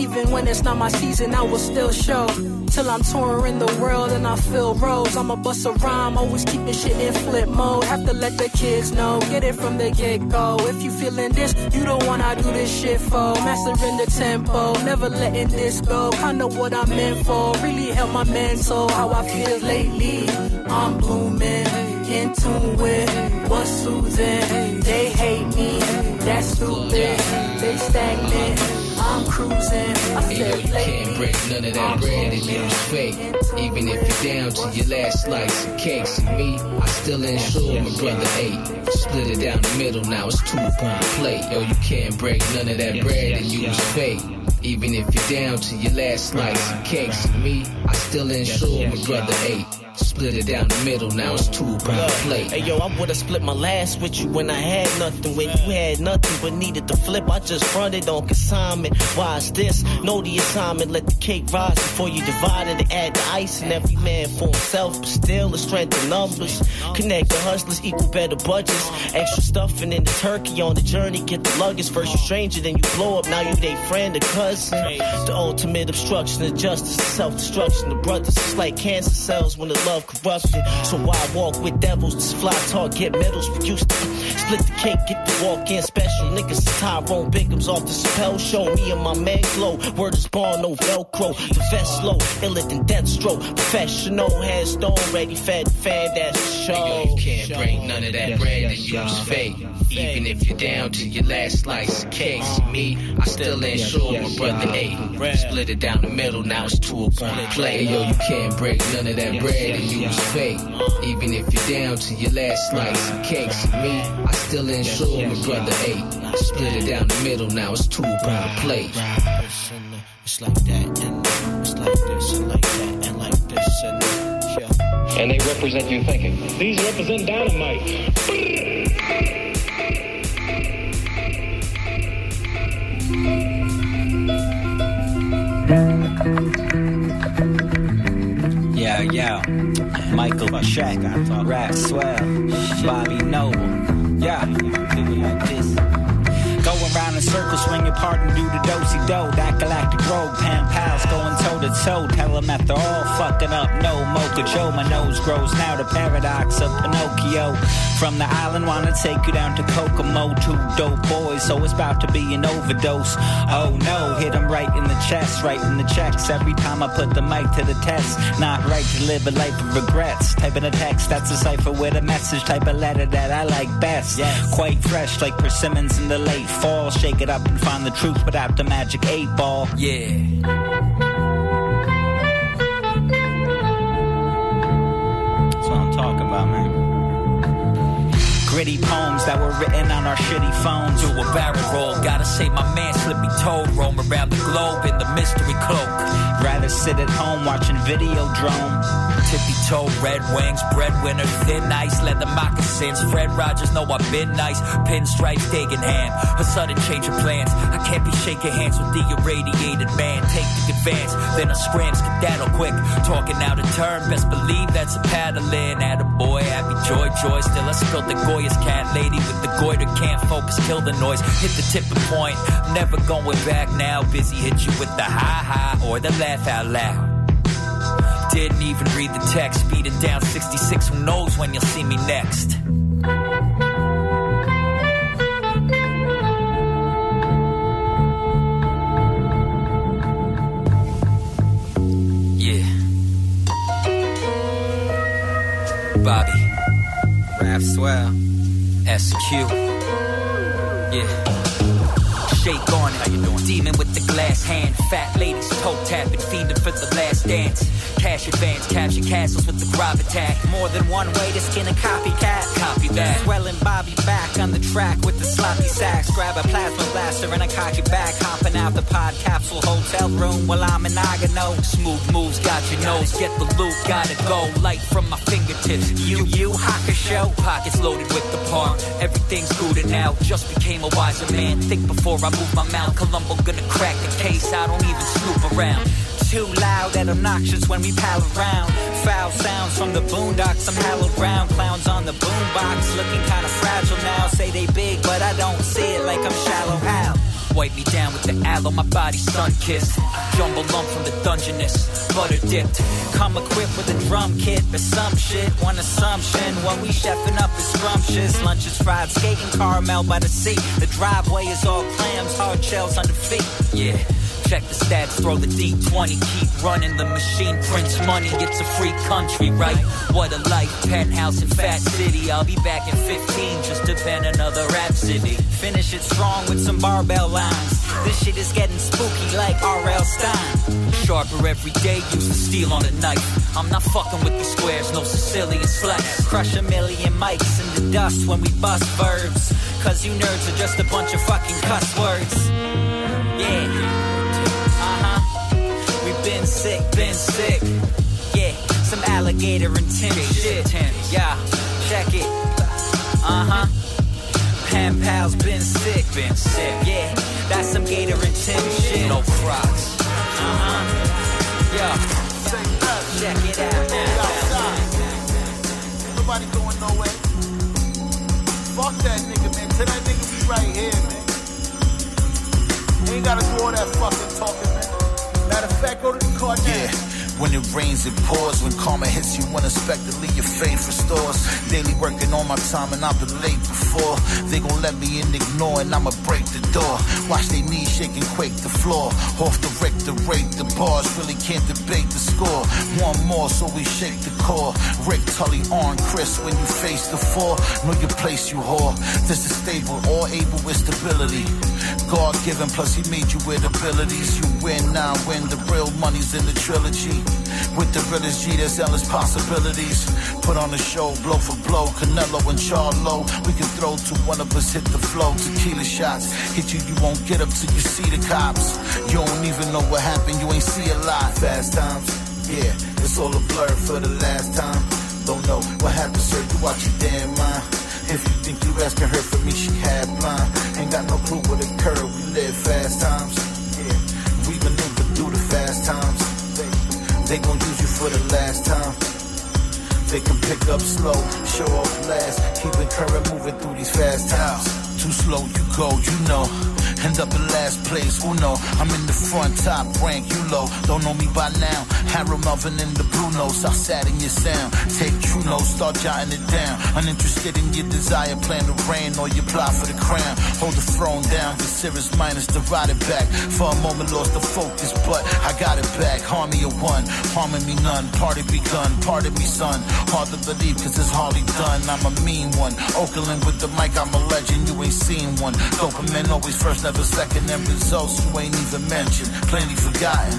Even when it's not my season, I will still show. Till I'm touring the world and I feel rose. I'ma bust a rhyme, always keeping shit in flip mode. Have to let the kids know, get it from the get go. If you feeling this, you don't wanna do this shit for. Mastering the tempo, never letting this go. Know what I'm meant for, really help my mental. How I feel lately, I'm blooming. In tune with what's soothing. They hate me, that's stupid. They stagnant. I'm cruising. I Hey, yo, you can't break none of that bread and use fake. Even if you're down to your last slice of cake. See me, I still ensure my brother ate. Split it down the middle, now it's two upon the plate. Yo, you can't break none of that bread and use fake. Even if you're down to your last slice of cake. See me, I still ensure my brother ate. Split it down the middle, now it's two the plate. Hey yo, I would've split my last with you when I had nothing. When you had nothing but needed to flip, I just fronted on consignment. Why is this? Know the assignment, let the cake rise before you divide it and add the ice. And every man for himself, but still the strength of numbers. Connect the hustlers, equal better budgets. Extra stuffing in the turkey on the journey, get the luggage. First you stranger, then you blow up, now you they friend or cousin. The ultimate obstruction of justice, self-destruction. The brothers, it's like cancer cells when the love corruption. So I walk with devils, this fly talk, get medals. To split the cake, get the walk in special. Niggas, Tyrone Biggums off the Chappelle show. Me and my man glow, word is born, no Velcro. The vest low, iller than Deathstroke. Professional, headstone, ready, fed, fed, that's the show. You can't break none of that bread and use fake. Even if you're down to your last slice of cake. Uh-huh. Me, I still ensure my brother ate. Split it down the middle, now it's two upon the plate. Yo, you can't break none of that bread and use fake. Even if you're down to your last slice of cake. See me, I still ensure my brother ate. Split it down the middle, now it's two upon the plate. It's like that, and it's like this, and like that, and like this, and yeah. And they represent you thinking. These represent dynamite. Yeah. Michael Check, Rap Swell, Bobby Noble. Yeah, like this. Go around in circles, swing your part and do the dosey do. That galactic rogue, Pen Pals going toe to toe. Tell them that they're all fucking up. No mocha Joe, my nose grows now. The paradox of Pinocchio. From the island, wanna take you down to Kokomo. Two dope boys, so it's about to be an overdose. Oh no, hit 'em right in the chest, right in the checks. Every time I put the mic to the test. Not right to live a life of regrets. Typing a text, that's a cipher with a message. Type a letter that I like best. Yeah, quite fresh, like persimmons in the late fall. Shake it up and find the truth without the magic eight ball. Yeah. That's what I'm talking about, man. Gritty poems that were written on our shitty phones. Do a barrel roll, gotta say my man slippy toed. Roam around the globe in the mystery cloak. Rather sit at home watching Videodrome. Tippy toe, red wings, breadwinner, thin ice, leather moccasins. Fred Rogers know I've been nice. Pinstripes, Dagenham. A sudden change of plans. I can't be shaking hands with the irradiated man. Take the advance, then I scram, skedaddle quick. Talking out of turn, best believe that's a paddling. At a boy, happy joy, joy. Still, I spilled the Goya's cat lady with the goiter. Can't focus, kill the noise. Hit the tipping point, never going back now. Busy hit you with the ha ha or the laugh out loud. Didn't even read the text, speeding down 66. Who knows when you'll see me next? Yeah. Bobby. Rap Swell. SQ. Yeah. Shake on it. How you doing? Demon with the glass hand. Fat ladies toe tapping, fiending for the last dance. Cash advance, capture castles with the grab attack. More than one way to skin a copycat. Copy that. Swelling Bobby back on the track with the sloppy sacks. Grab a plasma blaster and I a cocky back. Hopping out the pod capsule hotel room while I'm in Nagano. Smooth moves, got your nose. Get the loot, gotta go. Light from my fingertips. You, you, Haka show. Pockets loaded with the palm. Everything's good now. Just became a wiser man. Think before I move my mouth. Columbo gonna crack the case. I don't even snoop around. Too loud and obnoxious when we pal around. Foul sounds from the boondocks, some hallowed ground. Clowns on the boombox, looking kinda fragile now. Say they big, but I don't see it like I'm shallow. How? Wipe me down with the aloe, my body sun kissed. Jumble lump from the dungeness, butter dipped. Come equipped with a drum kit, but some shit, one assumption. What we chefing up is scrumptious. Lunch is fried, skating caramel by the sea. The driveway is all clams, hard shells under feet. Yeah. Check the stats, throw the D20, keep running. The machine prints money, it's a free country, right? What a life, penthouse in Fat City. I'll be back in 15 just to pen another rhapsody. Finish it strong with some barbell lines. This shit is getting spooky like R.L. Stine. Sharper every day, use the steel on a knife. I'm not fucking with these squares, no Sicilian slice. Crush a million mics in the dust when we bust verbs. Cause you nerds are just a bunch of fucking cuss words. Yeah. We've been sick, been sick. Yeah, some alligator and Tim shit. Yeah, check it. Uh-huh. Pen pals been sick, been sick. Yeah, that's some gator and Tim shit. No crocs. Uh-huh. Yeah. Check it out now. Nobody going nowhere. Fuck that nigga, man. Tell that nigga we right here, man. You ain't gotta do all that fucking talking, man. Matter of fact, go to the car. Yeah. When it rains, it pours. When karma hits you unexpectedly, your faith restores. Daily working on my time, and I've been late before. They gon' let me in, ignore, and I'ma break the door. Watch they knees shake and quake the floor. Off the wreck, the rate, the bars really can't debate the score. One more, so we shake the core. Rick Tully on Chris when you face the four. Know your place, you whore. This is stable, all able with stability. God given, plus he made you with abilities. You win now, win the real money's in the trilogy. With the realest G, there's endless possibilities. Put on a show, blow for blow, Canelo and Charlo. We can throw to one of us, hit the flow. Tequila shots, hit you, you won't get up till you see the cops. You don't even know what happened, you ain't see a lot. Fast times, yeah, it's all a blur for the last time. Don't know what happened, sir, you watch your damn mind. If you think you asking her for me, she had mine. Ain't got no clue what occurred, we live fast times. Yeah, we maneuver They, gon' use you for the last time. they can pick up slow, show off last, keeping current moving through these fast times. Too slow, you go, you know. End up in last place, uno. I'm in the front, top rank, you low. Don't know me by now. Harold Melvin in the Brunos. I sat in your sound. Take true notes, start jotting it down. Uninterested in your desire, plan to reign or you apply for the crown. Hold the throne down, the serious minus to ride it back. For a moment, lost the focus, but I got it back. Harm me a one, harming me none. Party begun, pardon me, son. Hard to believe, cause it's hardly done. I'm a mean one. Oakland with the mic, I'm a legend. You ain't seen one. Dopamine always first, never second. And results you ain't even mentioned. Plenty forgotten.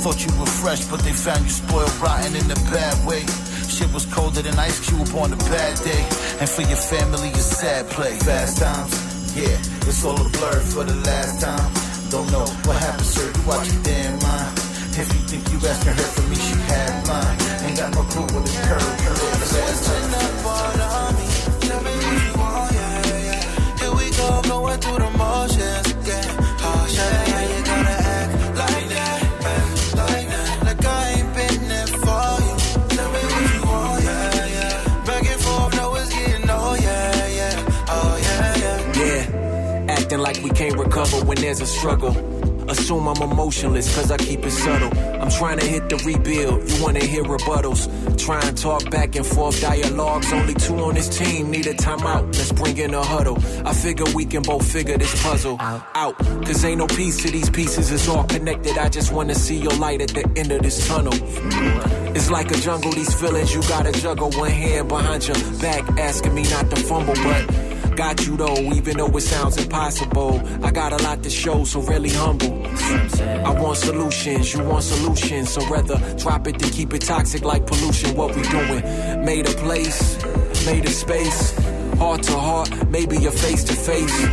Thought you were fresh, but they found you spoiled rotten in a bad way. Shit was colder than ice cube on a bad day. And for your family, it's sad play. Fast times, yeah, it's all a blur for the last time. Don't know what happened, sir. You watch your damn mind. If you think you asking her for me, she had mine. Ain't got no clue what the curve is. Going through the motions again. Oh, yeah, you gotta act like that, act like that. Like I ain't been there for you. Tell me what you want, yeah, yeah. Back and forth, know it's getting, yeah, yeah. Oh, yeah, yeah. Yeah, acting like we can't recover when there's a struggle. Assume I'm emotionless, cause I keep it subtle. I'm trying to hit the rebuild, you wanna hear rebuttals. Try and talk back and forth dialogues. Only two on this team need a timeout. Let's bring in a huddle. I figure we can both figure this puzzle out. Cause ain't no piece to these pieces, it's all connected. I just wanna see your light at the end of this tunnel. It's like a jungle, these feelings you gotta juggle. One hand behind your back, asking me not to fumble, but. Got you though, even though it sounds impossible. I got a lot to show, so really humble. I want solutions, you want solutions. So rather drop it than keep it toxic like pollution. What we doing? Made a place, made a space. Heart to heart, maybe a face to face.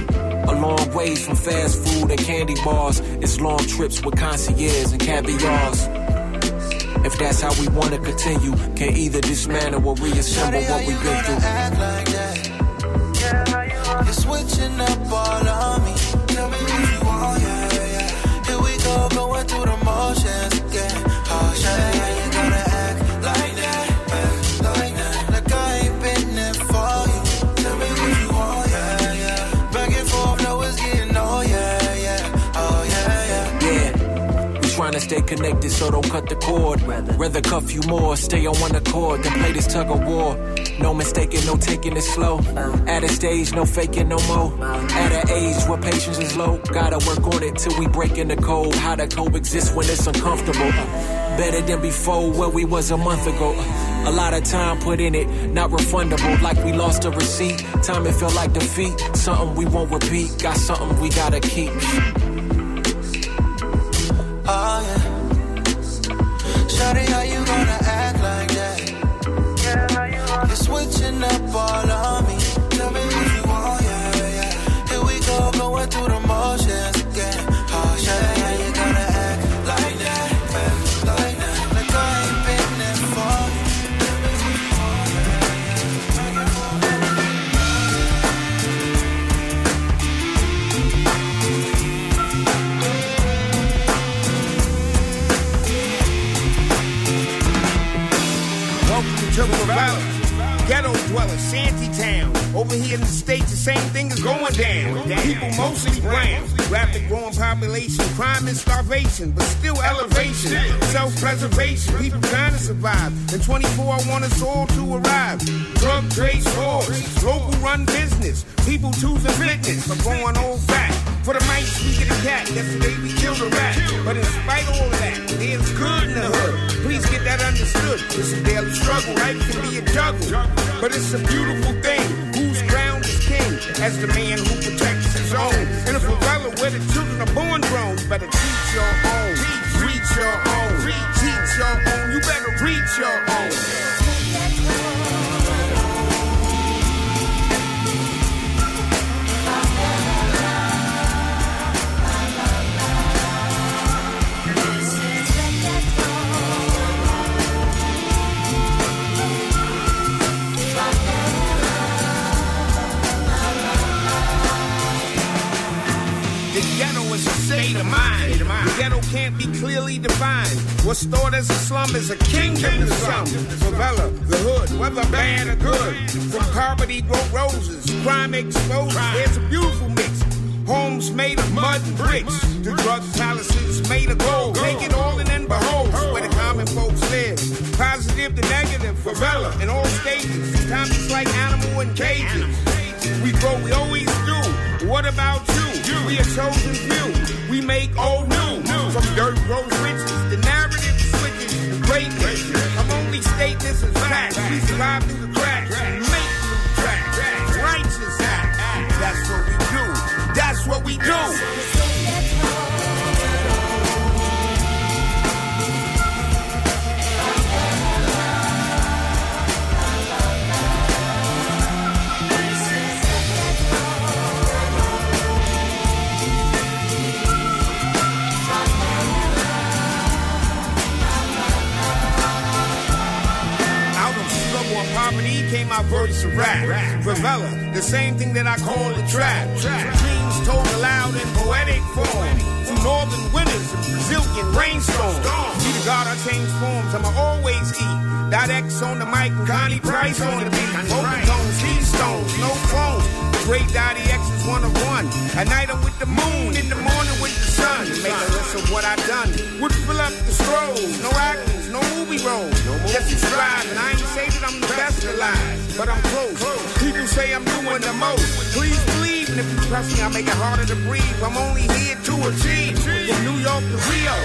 A long ways from fast food and candy bars. It's long trips with concierge and caviars. If that's how we wanna continue, can either dismantle or reassemble what we've been through. Switching up all on me. To stay connected, so don't cut the cord. Rather cuff you more, stay on one accord than play this tug of war. No mistaking, no taking it slow. At a stage, no faking no more. At an age where patience is low, gotta work on it till we break in the code. How to coexist when it's uncomfortable. Better than before, where we was a month ago. A lot of time put in it, not refundable. Like we lost a receipt. Time it felt like defeat. Something we won't repeat. Got something we gotta keep. Oh. Shawty, how you gonna act like that? You're switching up all on me. Tell me what you want, yeah, yeah. Here we go, going through the motions again. Oh yeah, Ghetto dweller, shanty town. Over here in the States, the same thing is going down. People mostly brown. Rapid growing population, crime and starvation, but still elevation. Self preservation, people trying to survive. In 24, I want us all to arrive. Drug trade stores, local run business. People choosing fitness, but going old fat. For the mice, we get a cat. Yesterday we killed a rat. But in spite of all that, there's good in the hood. Please get that understood. It's a daily struggle. Life can be a juggle. But it's a beautiful thing. Whose ground is king? As the man who protects his own. In a favela where the children are born grown. Better teach your own. Reach your own. Teach your own. You better reach your own. State of mind. ghetto can't be clearly defined. What's thought as a slum is a kingdom to some. Favela, the hood, whether bad or good. From poverty grow roses, crime exposed. There's a beautiful mix. Homes made of mud and bricks. The drug palaces made of gold. Take it all and then behold where the common folks live. Positive to negative, favela in all stages. Sometimes it's like animal in cages. We grow, we always. What about you? We a chosen few. We make old new. From dirt grows riches. The narrative switches. Greatness. I'm only state this is fact. We survive through the cracks. Make new tracks. Righteous act. That's what we do. That's what we do. And poverty came my verse of rap. Favela, the same thing that I call a trap. Dreams told aloud in poetic form. Through northern winters and Brazilian rainstorms. Be the God I change forms, I'ma always eat. Dot X on the mic and Connie Price on the beat. Vocal tones, keystones, no phones. Great Dottie X is one of one. At night I'm with the moon, in the morning with the sun. Make a list of what I've done. Would fill up the scrolls, no actors, no movie roles. Just subscribe, and I ain't say that I'm the best alive, but I'm close. People say I'm doing the most. Please believe, and if you trust me, I make it harder to breathe. I'm only here to achieve. From New York to Rio,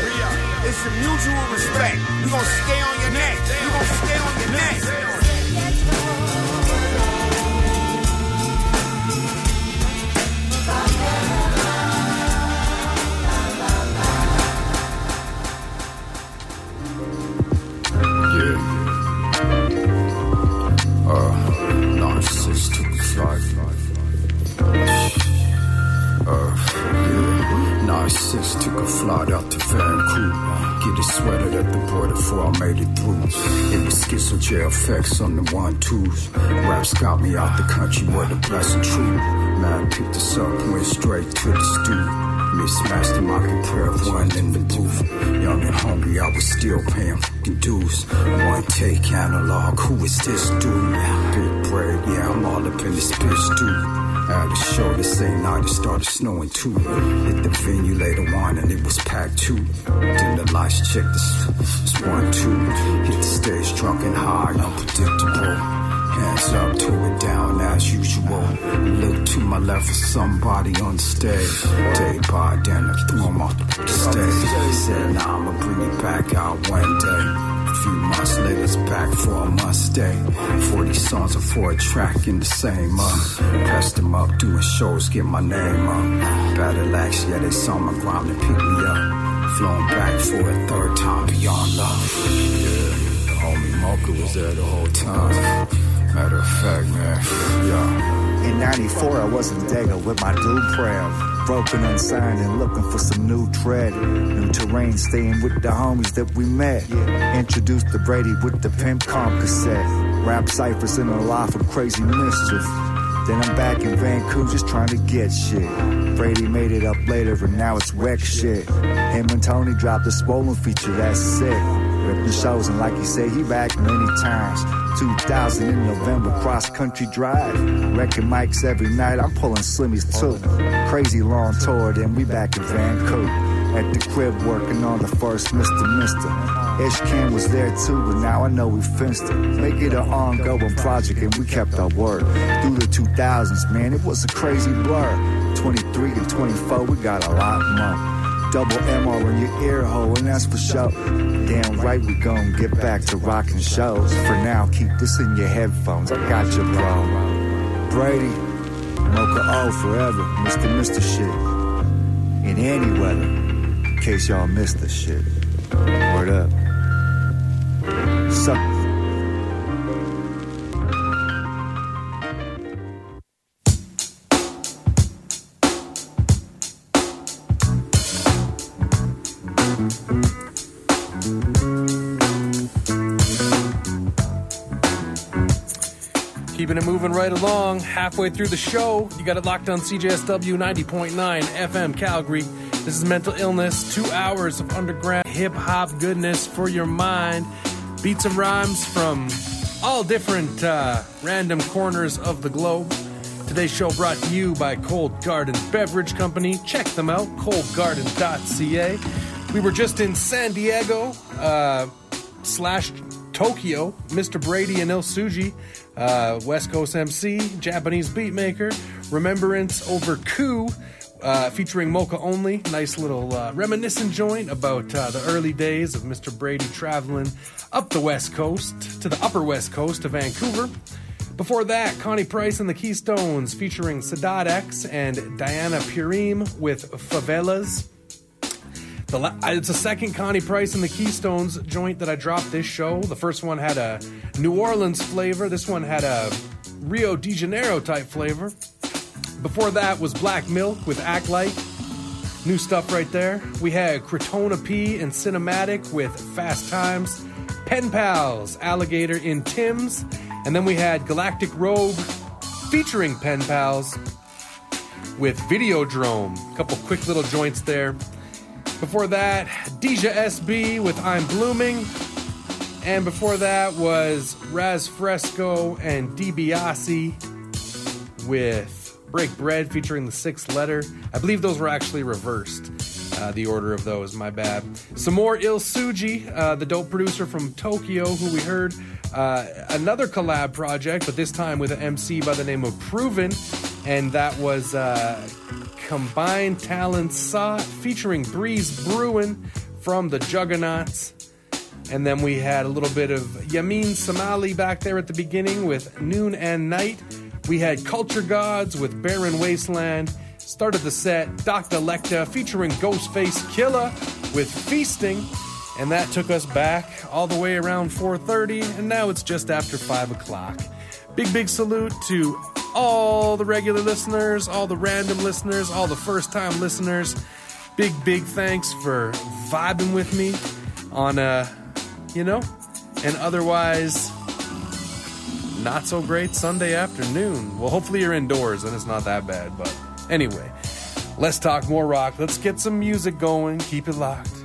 it's a mutual respect. You gonna stay on your neck. You gonna stay on your neck. Narcissist took. Uh, took a flight out to Vancouver. Get it sweated at the border before I made it through. It was schizo jail effects on the one twos. Raps got me out the country where the blessed truth. Man picked us up, went straight to the stew. The mocking prayer of one in the booth. Young and hungry, I was still paying fucking dues. One take analog, who is this dude? Big bread, yeah, I'm all up in this bitch, dude. At the show the same night, it started snowing too. Hit the venue later on, and it was packed too. Then the lights checked, this, this one, two. Hit the stage drunk and high, unpredictable. Hands up, to it down as usual. Look to my left for somebody on stage. Day by day, I threw him off the stage. Said, nah, I'ma bring it back out one day. A few months later, it's back for a must stay. 40 songs and for a track in the same month. Pressed them up, doing shows, get my name uh. up. Battle axe, yeah, they saw my grind and picked me up. Flown back for a third time beyond love. Yeah, the homie Moka was there the whole time. Matter of fact, man, yeah. In 94, I was in Dago with my dude Prav. Broken, unsigned, and looking for some new tread. New terrain, staying with the homies that we met. Introduced to Brady with the Pimp Comp cassette. Rap ciphers in a life of crazy mischief. Then I'm back in Vancouver just trying to get shit. Brady made it up later and now it's wreck shit. Him and Tony dropped a swollen feature, that's sick. Ripping shows and like he said, he back many times. 2000 in November, cross country drive. Wrecking mics every night, I'm pulling slimmies too. Crazy long tour, then we back in Vancouver. At the crib working on the first Mr. Mister. Ish Cam was there too, but now I know we finished it. Make it an ongoing project and we kept our word. Through the 2000s, man, it was a crazy blur. 23 and 24, we got a lot more. Double MR in your ear hole, and that's for sure. Damn right, we gon' get back to rockin' shows. For now, keep this in your headphones. I got you, bro. Brady, Moka O forever, Mr. Mr. Shit. In any weather, in case y'all missed the shit. Word up. Suck. Keeping it moving right along. Halfway through the show, you got it locked on CJSW 90.9 FM Calgary This is Mental Illness, two hours of underground hip hop goodness for your mind. Beats and rhymes from all different uh, random corners of the globe. Today's show brought to you by Cold Garden Beverage Company. Check them out, coldgarden.ca. We were just in San Diego uh, slash Tokyo. Mr. Brady and Ill Sugi, uh, West Coast MC, Japanese beatmaker, Remembrance over Coup. Uh, featuring Moka Only. Nice little uh, reminiscent joint about uh, the early days of Mr. Brady traveling up the West Coast to the upper West Coast to Vancouver. Before that, Connie Price and the Keystones featuring Sadat X and Diana Purim with Favelas. La- it's a second Connie Price and the Keystones joint that I dropped this show. The first one had a New Orleans flavor. This one had a Rio de Janeiro type flavor. Before that was Black Milk with Act Like. New stuff right there. We had Crotona P and Sinamatik with Fast Times. Pen Pals, Alligator in Timbs. And then we had Galactic Rogue featuring Pen Pals with Videodrome. A couple quick little joints there. Before that, DijahSB with I'm Blooming. And before that was Raz Fresco and Dibia$e with Break Bread featuring the sixth letter. I believe those were actually reversed. Uh, the order of those, my bad. Some more Ill Sugi, uh, the dope producer from Tokyo, who we heard uh, another collab project, but this time with an MC by the name of Pruven, and that was uh, Combined Talent Saw featuring Breeze Brewin from the Juggernauts. And then we had a little bit of Yamin Semali back there at the beginning with Noon and Night. We had Culture Godz with Barren Wasteland. Started the set Dr. Lekta featuring Ghostface Killah with Feasting. And that took us back all the way around 4.30, and now it's just after 5 o'clock. Big, big salute to all the regular listeners, all the random listeners, all the first-time listeners. Big, big thanks for vibing with me on a, you know, an otherwise not so great Sunday afternoon. Well, hopefully you're indoors and it's not that bad, but anyway, let's talk more rock. Let's get some music going. Keep it locked.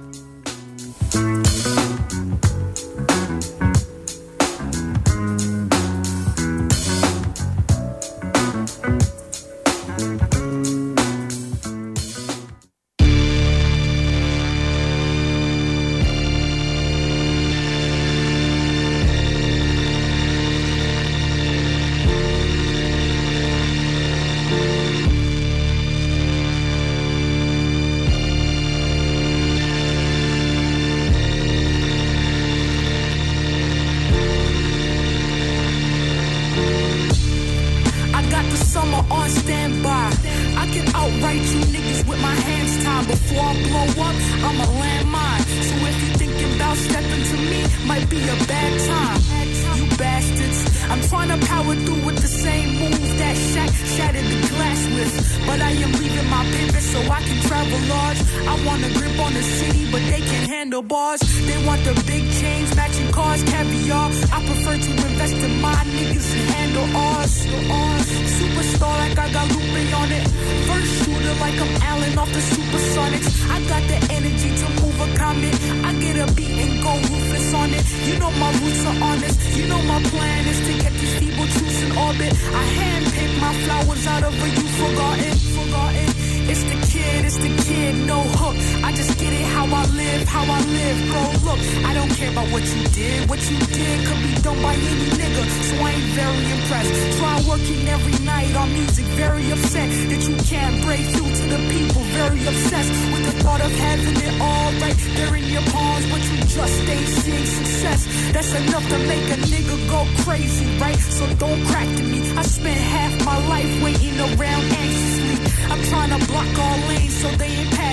You know my roots are honest. You know my plan is to get these feeble truths in orbit. I handpick my flowers out of a you forgotten, forgotten. It's the kid, it's the kid, no hook. I just get it how I live, how I live. Bro, look, I don't care about what you did. What you did could be done by any nigga, so I ain't very impressed. Try working every night on music, very upset that you can't break through to the people. Very obsessed with the thought of having it all right there in your palms, but you just ain't seeing success. That's enough to make a nigga go crazy, right? So don't crack to me. I spent half my life waiting around anxiously. I'm trying to block all lanes so they ain't me.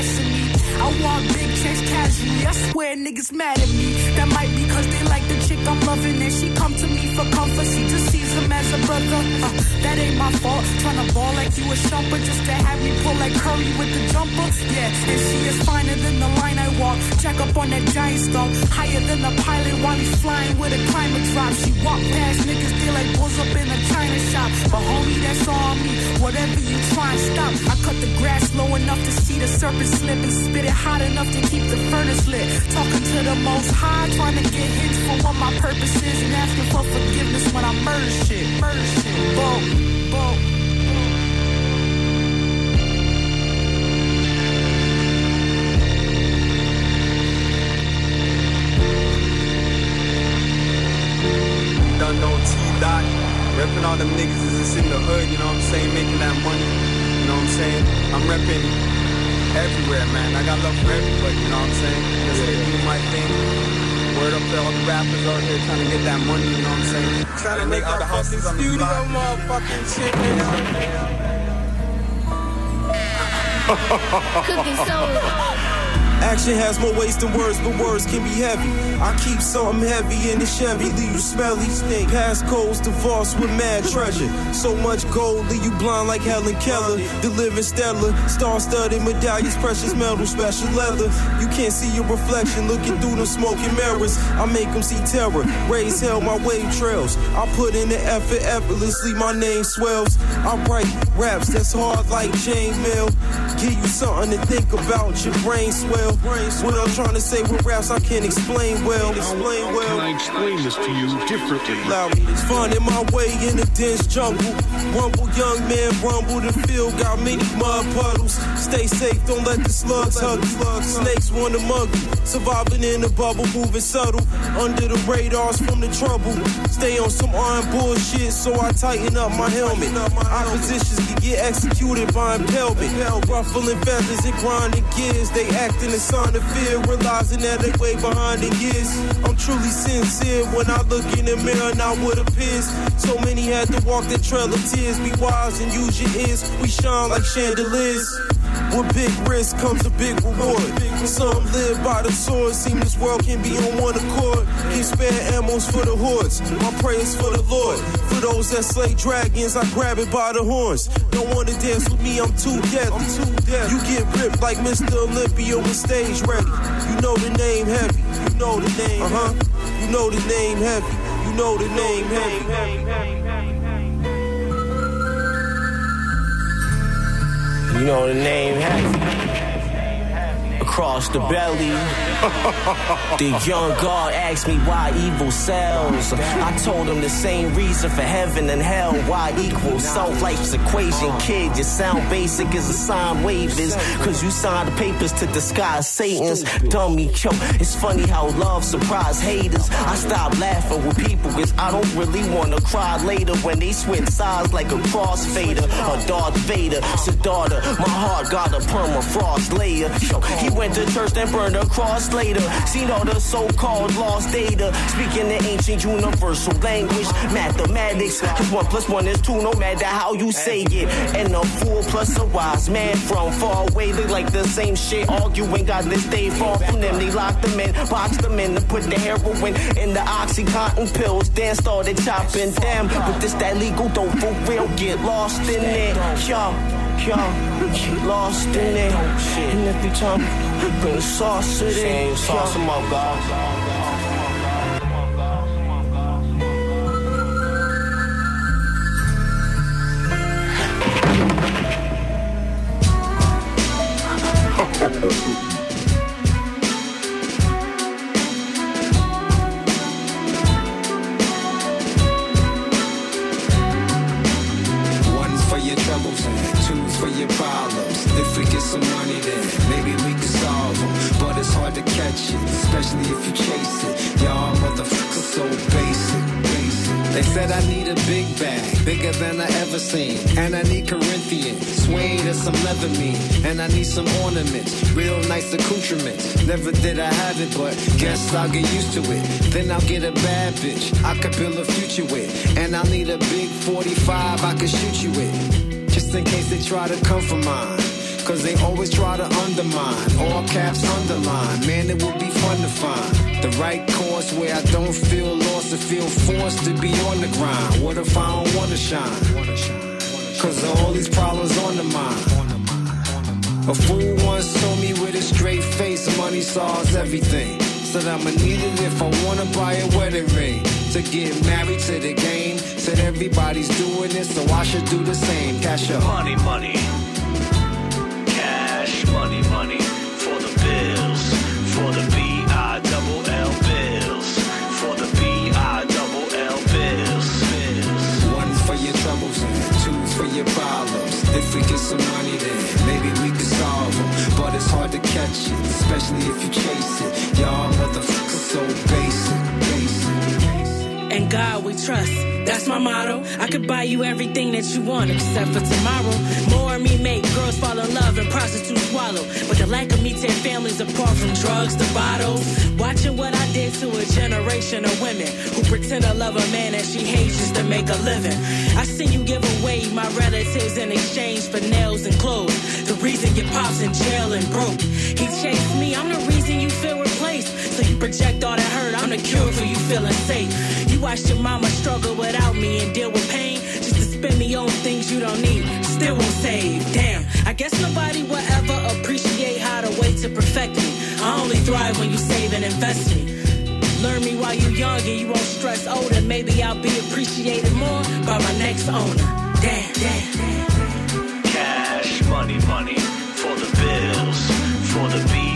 I want big checks casually. I swear niggas mad at me. That might be cause they like the chick I'm loving and she come to me for comfort. She just sees him as a brother. Uh, that ain't my fault. Tryna ball like you a shumper just to have me pull like Curry with the jumper. Yeah, and she is finer than the line I walk. Check up on that giant stalk. Higher than the pilot while he's flying with a climate drop. She walk past niggas, they like bulls up in a china shop. But homie, that's all me. Whatever you try and stop. I cut the grass low enough to see the serpent slip and spit it hot enough to keep the furnace lit. Talking to the most high, trying to get hints for what my purpose is and asking for forgiveness when I murder shit. Murder shit. Boom, boom. Done no T dot. Repping all them niggas just in the hood, you know what I'm saying? Making that money. You know what I'm saying? I'm repping everywhere, man. I got love for everybody, you know what I'm saying? Just here doing my thing. Word up to all the rappers out here trying to get that money, you know what I'm saying? Trying to make all the houses on the Studio block. motherfucking shit. Cookin Soul. Action has more ways than words, but words can be heavy. I keep something heavy in the Chevy, leave you smelly. Stink. Passcodes divorced with mad treasure. So much gold, leave you blind like Helen Keller. The living stellar, star studded medallions, precious metal, special leather. You can't see your reflection looking through the smoking mirrors. I make them see terror, raise hell, my wave trails. I put in the effort effortlessly, my name swells. I write raps that's hard like chain mail. Give you something to think about, your brain swell. What I'm trying to say with raps, I can't explain well. Explain well. Can I explain this to you differently? Loud. Finding my way in the dense jungle. Rumble, young man, rumble. The field got many mud puddles. Stay safe, don't let the slugs hug you. Snakes wanna mug you. Surviving in the bubble, moving subtle. Under the radars from the trouble. Stay on some iron bullshit, so I tighten up my helmet. My oppositions can get executed by impalement. Ruffling feathers and grinding gears. They act a sign of fear, realizing that they way behind in years. I'm truly sincere when I look in the mirror, not what appears. So many had to walk the trail of tears. Be wise and use your ears. We shine like chandeliers. With big risk comes a big reward. Some live by the sword, seem this world can be on one accord. Keep spare ammos for the hordes. My prayers for the Lord. For those that slay dragons, I grab it by the horns. Don't wanna dance with me, I'm too deadly. I'm too deadly. You get ripped like Mr. Olympia when stage ready. You know the name heavy. You know the name, uh huh. You know the name heavy. You know the name heavy. You know the name heavy. Across the belly. the young God asked me why evil sells. I told him the same reason for heaven and hell. Why equals self life's equation. Kid, you sound basic as a sine wave is. Cause you signed the papers to disguise Satan's dummy. Yo, it's funny how love surprise haters. I stop laughing with people cause I don't really wanna cry later when they switch sides like a crossfader or Darth Vader. Siddhartha, my heart got a permafrost layer. Yo, he went to church then burned a cross later. Seen all the so-called lost data. Speaking the ancient universal language, mathematics. Cause one plus one is two, no matter how you say it. And a fool plus a wise man from far away. They like the same shit, arguing. Got this day far from them. They locked them in, boxed them in, to put the heroin in the oxycontin pills. Then started chopping them. But this that legal dope for real. Get lost in it, yo. Yo, lost in it. And every time, bring sauce to it. Same sauce. Never did I have it, but guess I'll get used to it. Then I'll get a bad bitch I could build a future with. And I'll need a big 45 I could shoot you with. Just in case they try to come for mine. Cause they always try to undermine. All caps underline. Man, it would be fun to find the right course where I don't feel lost or feel forced to be on the grind. What if I don't wanna shine? Cause all these problems on the mind. A fool once told me with a straight face, money solves everything. Said I'ma need it if I wanna buy a wedding ring. To get married to the game. Said everybody's doing it, so I should do the same. Cash up. Money, money. Cash, money, money. For the bills. For the B-I double L bills. For the B-I double L bills. One for your troubles and two for your problems. If we get some money, then maybe we could solve them. But it's hard to catch it, especially if you chase it. Y'all motherfuckers so basic, basic. And God we trust. That's my motto. I could buy you everything that you want except for tomorrow. More me make girls fall in love and prostitutes swallow. But the lack of me tear families apart from drugs to bottles. Watching what I did to a generation of women who pretend to love a man that she hates just to make a living. I seen you give away my relatives in exchange for nails and clothes. The reason your pop's in jail and broke. He chased me. I'm the reason you feel So you project all that hurt. I'm the cure for you feeling safe. You watched your mama struggle without me and deal with pain just to spend me on things you don't need. Still won't save. Damn. I guess nobody will ever appreciate how to wait to perfect me. I only thrive when you save and invest me. Learn me while you're young and you won't stress older. Maybe I'll be appreciated more by my next owner. Damn, damn. Cash, money, money. For the bills. For the B-I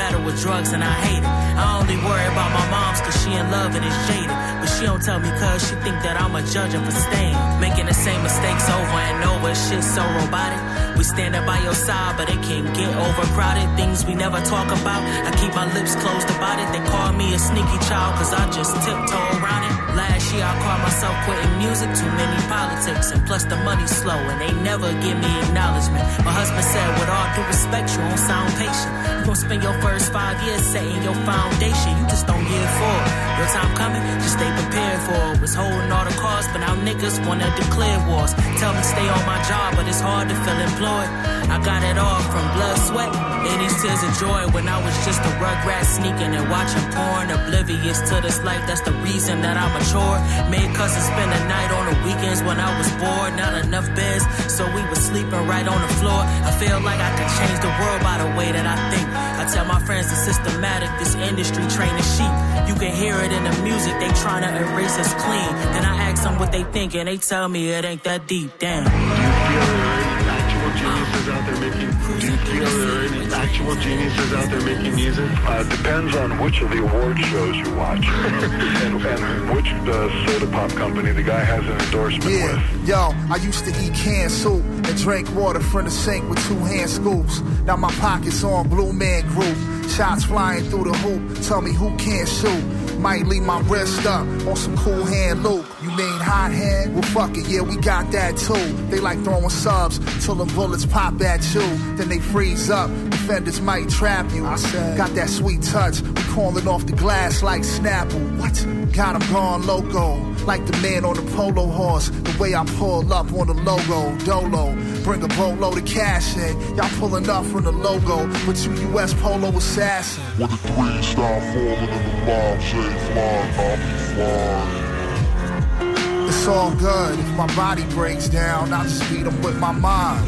battle with drugs and I hate it. I only worry about my mom's cause she in love and is jaded. But she don't tell me cause she think that I'm a judge for staying. Making the same mistakes over and over, shit so robotic. We standing by your side, but it can get overcrowded. Things we never talk about. I keep my lips closed about it. They call me a sneaky child, cause I just tiptoe around it. Last year I called myself quitting music, too many politics, and plus the money's slow, and they never give me acknowledgement. My husband said, with all due respect, you don't sound patient. You gon' spend your first five years setting your foundation. You just don't give forward. Your time coming, just stay prepared for it. Was holding all the cards, but now niggas wanna declare wars. Tell me stay on my job, but it's hard to feel employed. I got it all from blood, sweat, and these tears of joy when I was just a rugrat sneaking and watching porn, oblivious to this life. That's the reason that I mature. Made cousins spend the night on the weekends when I was bored. Not enough beds, so we was sleeping right on the floor. I feel like I could change the world by the way that I think. I tell my friends it's systematic, this industry training sheep. You can hear it in the music, they trying to erase us clean. Then I ask them what they think, and they tell me it ain't that deep. Damn. Actual geniuses out there making music? Uh, depends on which of the award shows you watch and, and which uh, soda pop company the guy has an endorsement with. Yeah, yo, I used to eat canned soup and drink water from the sink with two hand scoops. Now my pockets on Blue Man Group. Shots flying through the hoop. Tell me who can't shoot. Might leave my wrist up on some cool hand loop. You mean hot hand? Well, fuck it, yeah, we got that too. They like throwing subs till the bullets pop at you. Then they freeze up. Defenders might trap you. I said, got that sweet touch. We calling off the glass like Snapple. What? Got Got 'em gone loco. Like the man on the polo horse. The way I pull up on the logo. Dolo. Bring a boatload of cash in. Y'all pulling up from the logo. But you US polo assassin. When the three start falling in the mob, say fly, I'll be flying. It's all good. If my body breaks down, I'll just beat 'em with my mind.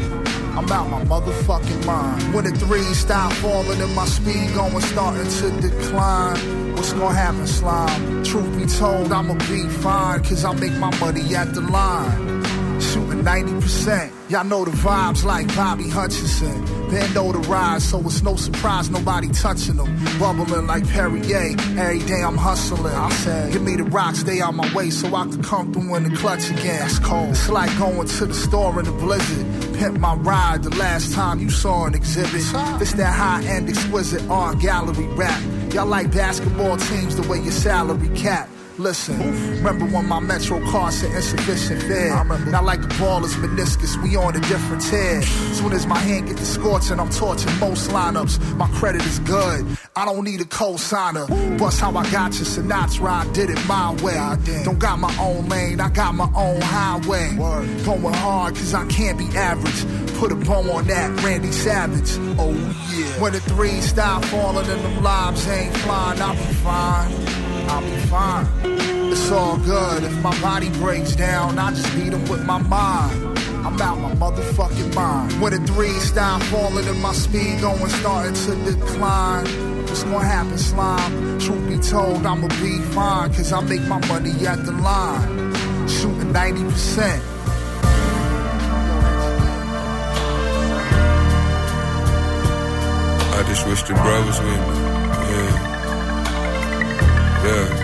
I'm out my motherfucking mind. When the threes stop falling and my speed going starting to decline. What's gonna happen, slime? Truth be told, I'ma be fine, cause I make my money at the line. Shooting 90%. Y'all know the vibes like Bobby Hutcherson. Bend over the rise, so it's no surprise nobody touching them. Bubbling like Perrier, every day I'm hustling. I said, give me the rocks, stay out my way so I can come through in the clutch again. It's cold. It's like going to the store in the blizzard. Pimp my ride the last time you saw an exhibit. It's that high end exquisite art gallery rap. Y'all like basketball teams the way your salary cap. Listen, remember when my Metro car said insufficient fare? Not like the baller's meniscus, we on a different tear. Soon as my hand get to scorching, I'm torching most lineups. My credit is good, I don't need a co-signer. Bust how I got you, Sinatra, I did it my way. I Don't got my own lane, I got my own highway. Going hard, cause I can't be average. Put a bow on that, Randy Savage. Oh yeah. When the three stop falling and them lobs ain't flying, I'll be fine. I'll be fine. It's all good. If my body breaks down, I just beat them with my mind. I'm out my motherfucking mind. When the three stop falling and my speed going starting to decline. What's gonna happen, slime? Truth be told, I'ma be fine. Cause I make my money at the line. Shooting 90%. I just wish the bro was with me. Yeah. Yeah.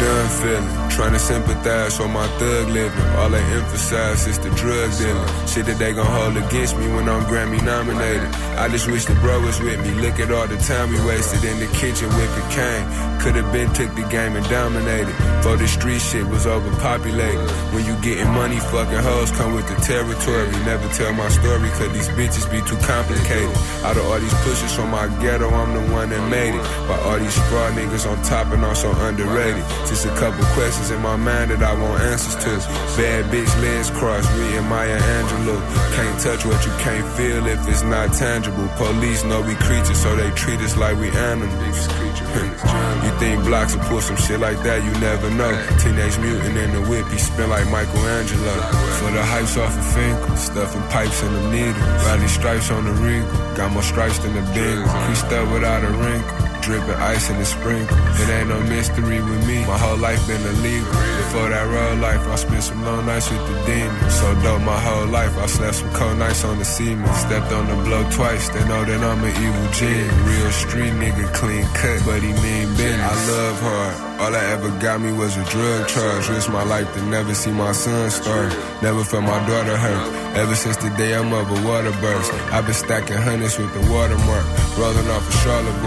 Done feeling. Trying to sympathize for my thug living. All they emphasize is the drug dealing. Shit that they gon' hold against me when I'm Grammy nominated. I just wish the bro was with me. Look at all the time we wasted in the kitchen with whipping cane. Could've been took the game and dominated. For the street shit was overpopulated. When you getting money, fucking hoes come with the territory. Never tell my story, cause these bitches be too complicated. Out of all these pushes from my ghetto, I'm the one that made it. While all these fraud niggas on top and also underrated. Just a couple questions in my mind that I want answers to. Bad bitch legs crossed, reading Maya Angelou. Can't touch what you can't feel if it's not tangible. Police know we creatures, so they treat us like we animals. Hmm. you think blocks will pull some shit like that, you never know. Teenage mutant in the whip, he spin like Michelangelo. For the hypes off a finger, stuffing pipes in the needle. Riding stripes on the ring, got more stripes than the big. Creased up without a wrinkle. Dripping ice in the sprinkle. It ain't no mystery with me. My whole life been illegal. Before that real life, I spent some long nights with the demons. So dope my whole life. I slept some cold nights on the cement. Stepped on the blow twice. They know that I'm an evil genius. Real street nigga, clean cut, but he mean business. I love hard. All that ever got me was a drug charge. Risk my life to never see my son starve. Never felt my daughter hurt. Ever since the day I'm of a water burst. I've been stacking hundreds with the watermark. Rolling off a Charlotte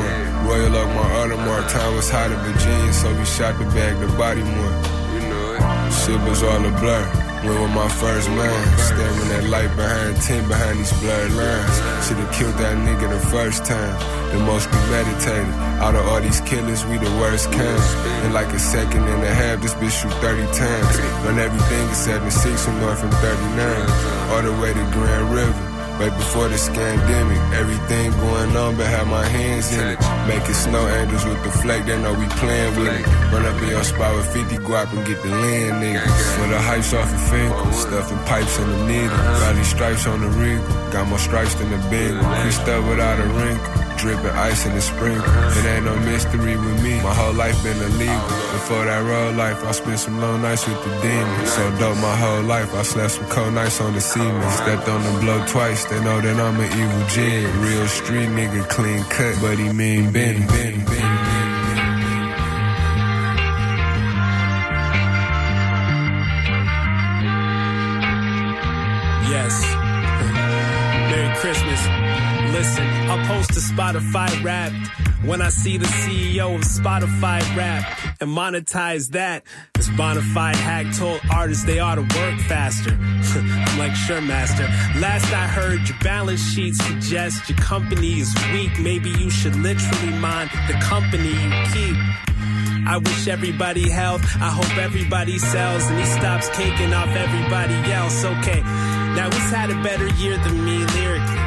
Royal up my Audemars. Time was hot in Virginia, so we shot the bag the body more. You know it. Shit was all a blur. Went with my first man. Staring at light behind 10 behind these blurred lines. Should've killed that nigga the first time. The most premeditated. Out of all these killers, we the worst kind. In like a second and a half, this bitch shoot 30 times. Run everything at 76 from North and 39. All the way to Grand River. Right before the scandemic, everything going on, but have my hands in it. Making snow angels with the flag, they know we playing with it. Run up in your spot with 50 guap and get the land niggas. For the hypes off a finger, stuffing pipes in the needle. Got these stripes on the rig, got more stripes than the big. Creased up without a wrinkle dripping ice in the sprinkle. It ain't no mystery with me. My whole life been illegal. Before that road life, I spent some long nights with the demons. So dope my whole life. I slept some cold nights on the cement. Stepped on the blow twice. They know that I'm an evil genius. Real street nigga, clean cut, but he mean Benny. Benny, Benny. Yes. Spotify Wrapped when I see the CEO of Spotify rap and monetize that. This bonafide hack told artists they ought to work faster. I'm like, sure, master. Last I heard, your balance sheet suggests your company is weak. Maybe you should literally mind the company you keep. I wish everybody health. I hope everybody sells and he stops caking off everybody else. Okay, now who's had a better year than me lyrically?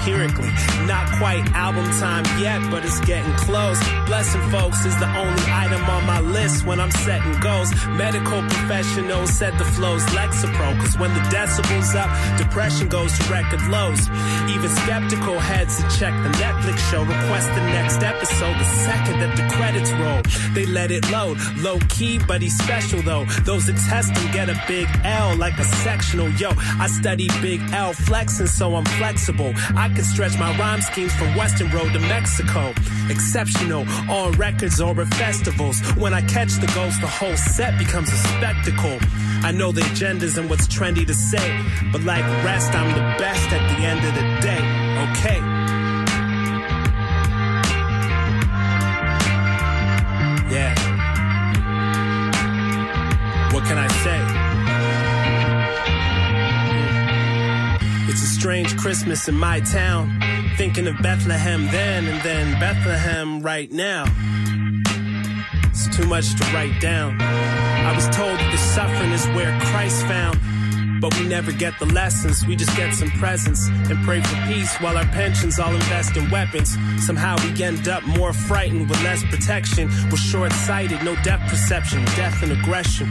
Empirically. Not quite album time yet, but it's getting close. Blessing folks is the only item on my list when I'm setting goals. Medical professionals said the flow's Lexapro, cause when the decibels up, depression goes to record lows. Even skeptical heads to check the Netflix show, request the next episode the second that the credits roll. They let it load, low key, but he's special though. Those that test him get a big L like a sectional. Yo, I study big L flexing, so I'm flexible. I can stretch my rhyme schemes from Western Road to Mexico. Exceptional on records or at festivals. When I catch the ghost, the whole set becomes a spectacle. I know the agendas and what's trendy to say, but like rest, I'm the best at the end of the day. Okay. Yeah. Strange Christmas in my town. Thinking of Bethlehem then and then Bethlehem right now. It's too much to write down. I was told that the suffering is where Christ found. But we never get the lessons, we just get some presents and pray for peace while our pensions all invest in weapons. Somehow we end up more frightened with less protection. We're short sighted, no depth perception, death and aggression.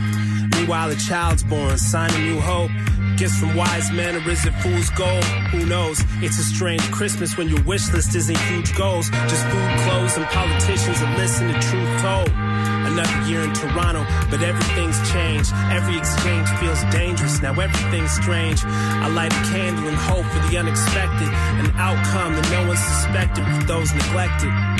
Meanwhile, a child's born, sign of new hope. Gifts from wise men, or is it fool's gold? Who knows? It's a strange Christmas when your wish list isn't huge goals. Just food, clothes, and politicians that listen to truth told. Another year in Toronto, but everything's changed. Every exchange feels dangerous, now everything's strange. I light a candle and hope for the unexpected, an outcome that no one suspected for those neglected.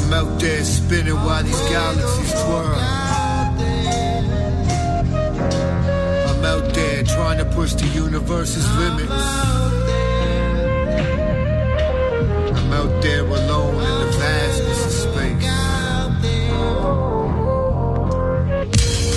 I'm out there spinning while these galaxies twirl. I'm out there trying to push the universe's limits. I'm out there alone in the vastness of space.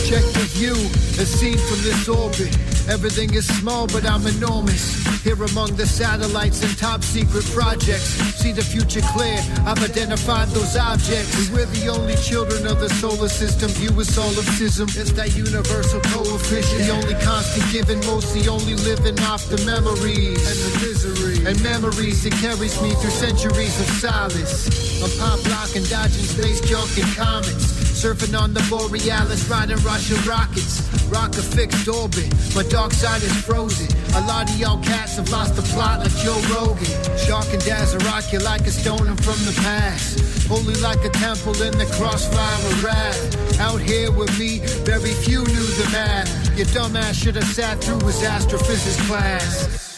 Check the view, as seen from this orbit. Everything is small, but I'm enormous. Here among the satellites and top secret projects. See the future clear, I've identified those objects. We're the only children of the solar system. View with solipsism. It's that universal coefficient. The only constant given, mostly only living off the memories. And the misery. And memories that carries me through centuries of solace. I'm pop blocking, dodging space junk and comets. Surfing on the Borealis, riding Russian rockets. Rock a fixed orbit, my dark side is frozen. A lot of y'all cats have lost the plot like Joe Rogan. Shark and dazzle rock you like a stoner from the past. Holy like a temple in the crossfire of wrath. Out here with me, very few knew the math. Your dumbass should have sat through his astrophysics class.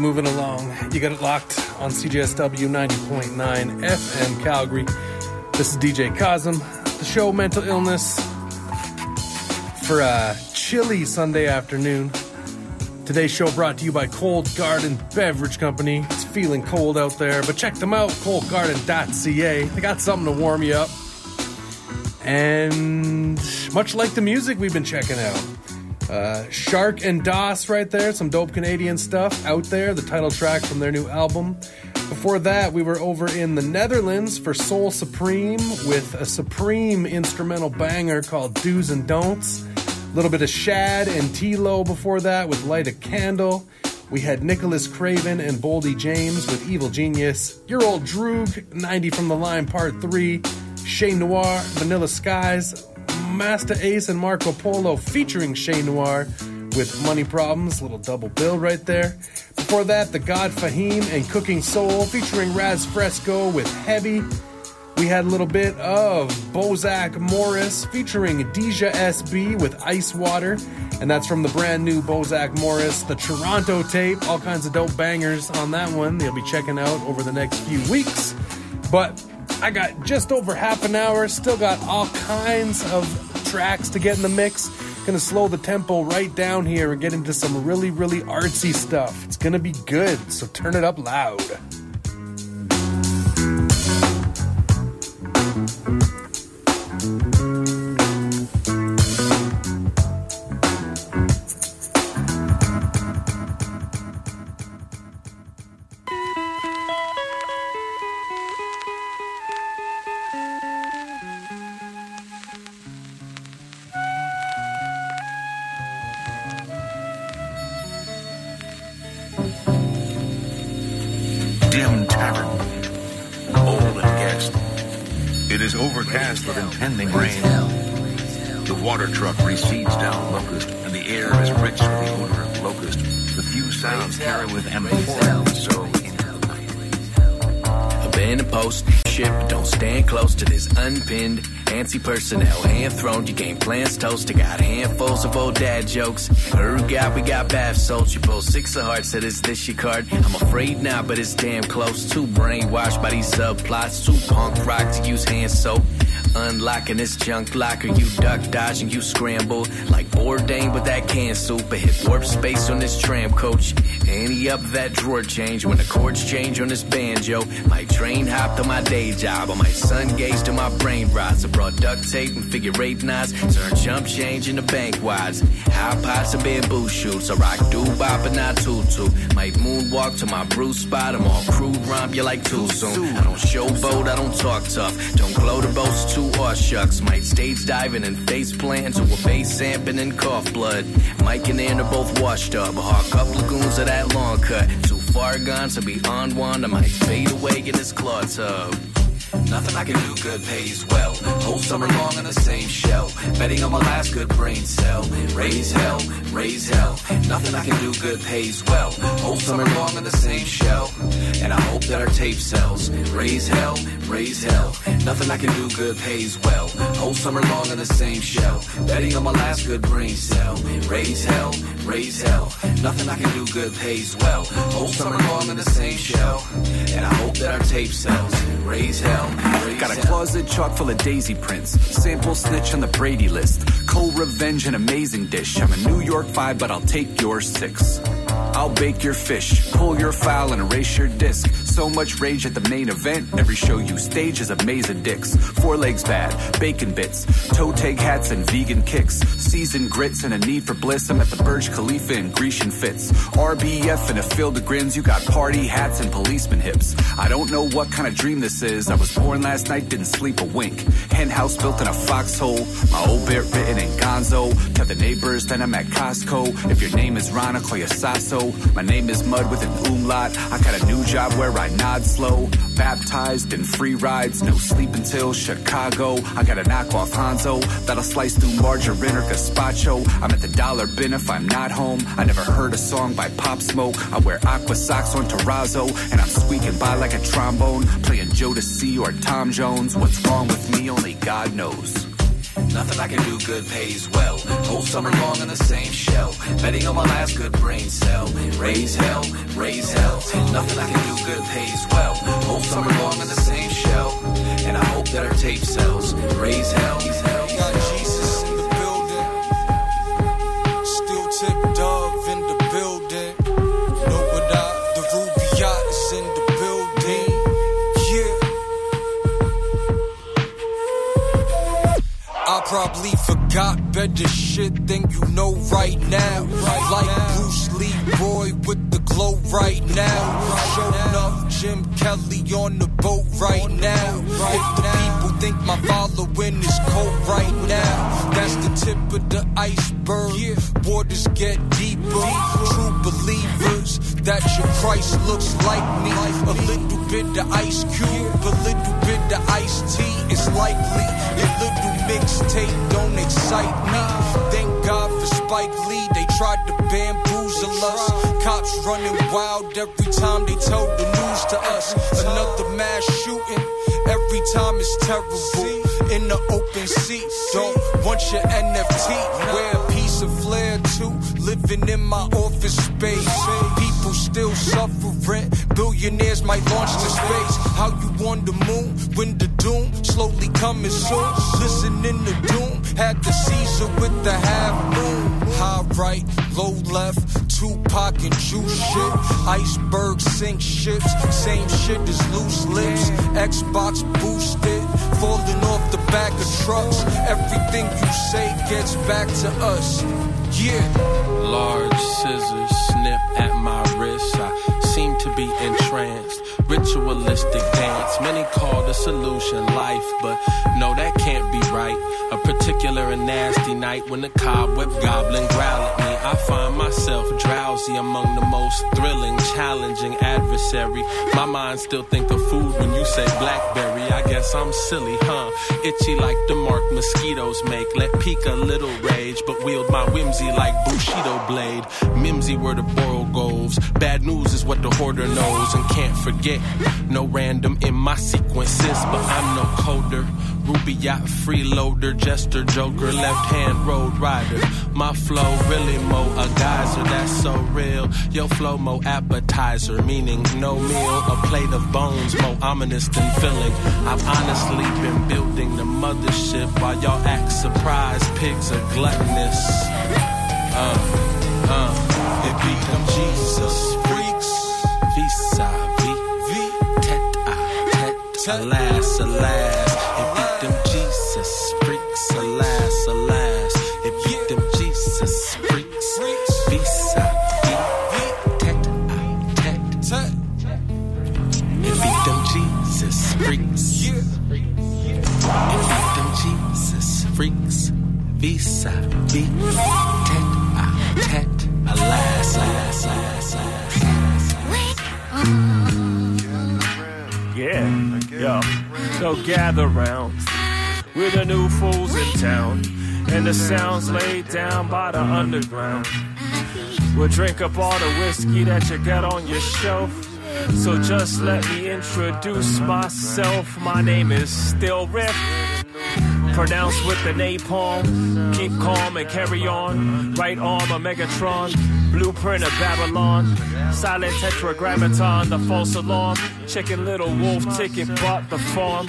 Moving along. You got it locked on CJSW 90.9 FM Calgary. This is DJ Cosm. The show Mental Illness for a chilly Sunday afternoon. Today's show brought to you by Cold Garden Beverage Company. It's feeling cold out there, but check them out, coldgarden.ca. They got something to warm you up. And much like the music we've been checking out. Uh, Shark and Das right there, some dope Canadian stuff out there, the title track from their new album. Before that, we were over in the Netherlands for Soul Supreme with a supreme instrumental banger called Do's and Don'ts. A little bit of Shad and TLO before that with Light a Candle. We had Nicholas Craven and Boldy James with Evil Genius. Your old Droog, 90 from the Line Part 3. Che Noir, Vanilla Skies, Masta Ace and Marco Polo featuring Che Noir with Money Problems, little double bill right there. Before that, Tha God Fahim and Cookin Soul featuring Raz Fresco with Heavy. We had a little bit of Bozack Morris featuring DijahSB with Ice Water, and that's from the brand new Bozack Morris, the Toronto tape. All kinds of dope bangers on that one. They'll be checking out over the next few weeks. But I got just over half an hour, still got all kinds of tracks to get in the mix. Gonna slow the tempo right down here and get into some really, really artsy stuff. It's gonna be good, so turn it up loud. Night. A post. But don't stand close to this unpinned anti personnel. Hand thrown, you game plans toast. I got handfuls of old dad jokes. Heard God, we got bath salts. You pull six of hearts, said is this your card? I'm afraid not, but it's damn close. Too brainwashed by these subplots. Too punk rock to use hand soap. Unlocking this junk locker, you duck dodge and you scramble like Bourdain with that can soup. I hit warp space on this tram coach. Any up that drawer change when the chords change on this banjo. My train hop to my day job, on my sun gaze to my brain rots. I brought duct tape and figure eight knots, turn jump change into bank wads. High pots and bamboo shoots. I rock doo bop and not tutu. Might moonwalk to my Bruce spot. I'm all crude romp, you like too soon. I don't showboat, I don't talk tough. Don't glow the boast too aw shucks. Might stage diving and face plant to a face samping and cough blood. Mike and Ann are both washed up. Hawk up lagoons of that long cut. Too far gone to be on one. I might fade away in this claw tub. Nothing I can do good pays well. Whole summer long in the same shell. Betting on my last good brain cell. Raise hell, raise hell. Nothing I can do good pays well. Whole summer long in the same shell. And I hope that our tape sells. Raise hell, raise hell. Nothing I can do good pays well. Whole summer long in the same shell. Betting on my last good brain cell. Raise hell, raise hell. Nothing I can do good pays well. Whole summer long in the same shell. And I hope that our tape sells. Raise hell. Got a closet chock full of daisy prints. Sample snitch on the Brady list. Cold revenge, an amazing dish. I'm a New York five, but I'll take your six. I'll bake your fish, pull your file, and erase your disc. So much rage at the main event. Every show you stage is a maze of dicks. Four legs bad, bacon bits, toe tag hats, and vegan kicks. Seasoned grits and a need for bliss. I'm at the Burj Khalifa in Grecian fits. RBF and a field of grins. You got party hats and policeman hips. I don't know what kind of dream this is. I was born last night, didn't sleep a wink. Hen house built in a foxhole. My old bit written in gonzo. Tell the neighbors that I'm at Costco. If your name is Ron, I'll call you Sasso. My name is Mud with an umlaut. I got a new job where I nod slow. Baptized in free rides, no sleep until Chicago. I got a knockoff Hanzo that'll slice through margarine or gazpacho. I'm at the dollar bin if I'm not home. I never heard a song by Pop Smoke. I wear aqua socks on terrazzo, and I'm squeaking by like a trombone. Playing Joe to C or Tom Jones. What's wrong with me? Only God knows. Nothing I can do good pays well. Whole summer long in the same shell. Betting on my last good brain cell. Raise hell, raise hell. Nothing I can do good pays well. Whole summer long in the same shell. And I hope that our tape sells. Raise hell, raise hell. Jesus in the building. Still tip dove forgot better shit than you know right now. Right Like Bruce Lee, boy with the glow right now. Show enough Jim Kelly on the boat right now. If the people think my following is cold right now, that's the tip of the iceberg. Waters get deeper. True believers that your Christ looks like me. A little bit of ice cube, a little bit of iced tea. It's likely your little mixtape don't excite me. Thank God for Spike Lee. They tried to bamboozle us. Cops running wild every time they told the news to us. Another mass shooting. Every time it's terrible. In the open seat. Don't want your NFT. A piece of flair too. Living in my office space. People still suffer suffering. Billionaires might launch to space. How you on the moon when the doom slowly coming soon? Listening to doom. Had the Caesar with the half moon. High right, low left. Tupac and juice shit. Iceberg sink ships. Same shit as loose lips. Xbox boosted. Falling off the back of trucks. Everything you say gets back to us. Yeah. Large scissors snip at my wrist. I seem to be entranced. Ritualistic Many call the solution life, but no, that can't be right. A particular and nasty night when the cobweb goblin growl at me. I find myself drowsy among the most thrilling, challenging adversary. My mind still think of food when you say blackberry. I guess I'm silly, huh? Itchy like the mark mosquitoes make. Let peak a little rage, but wield my whimsy like Bushido blade. Mimsy where the borogoves. Bad news is what the hoarder knows and can't forget. No random my sequences, but I'm no coder. Ruby yacht freeloader, jester, joker, left hand road rider. My flow really mo a geyser, that's so real. Yo flow mo appetizer, meaning no meal, a plate of bones, more ominous than filling. I've honestly been building the mothership while y'all act surprised. Pigs are gluttonous. Uh, uh, it be them Jesus alas, alas. It be them Jesus freaks, alas, alas. It be them Jesus freaks. Visa, tet, ah, tet. It be them Jesus freaks. It be them Jesus freaks. Visa, V, tet, tet. Alas, alas, alas, Yeah, so gather round. We're the new fools in town, and the sounds laid down by the underground. We'll drink up all the whiskey that you got on your shelf. So just let me introduce myself. My name is Still Rift. Pronounced with the napalm. Keep calm and carry on. Right arm of Megatron. Blueprint of Babylon. Silent tetragrammaton, the false alarm. Chicken little wolf ticket bought the farm.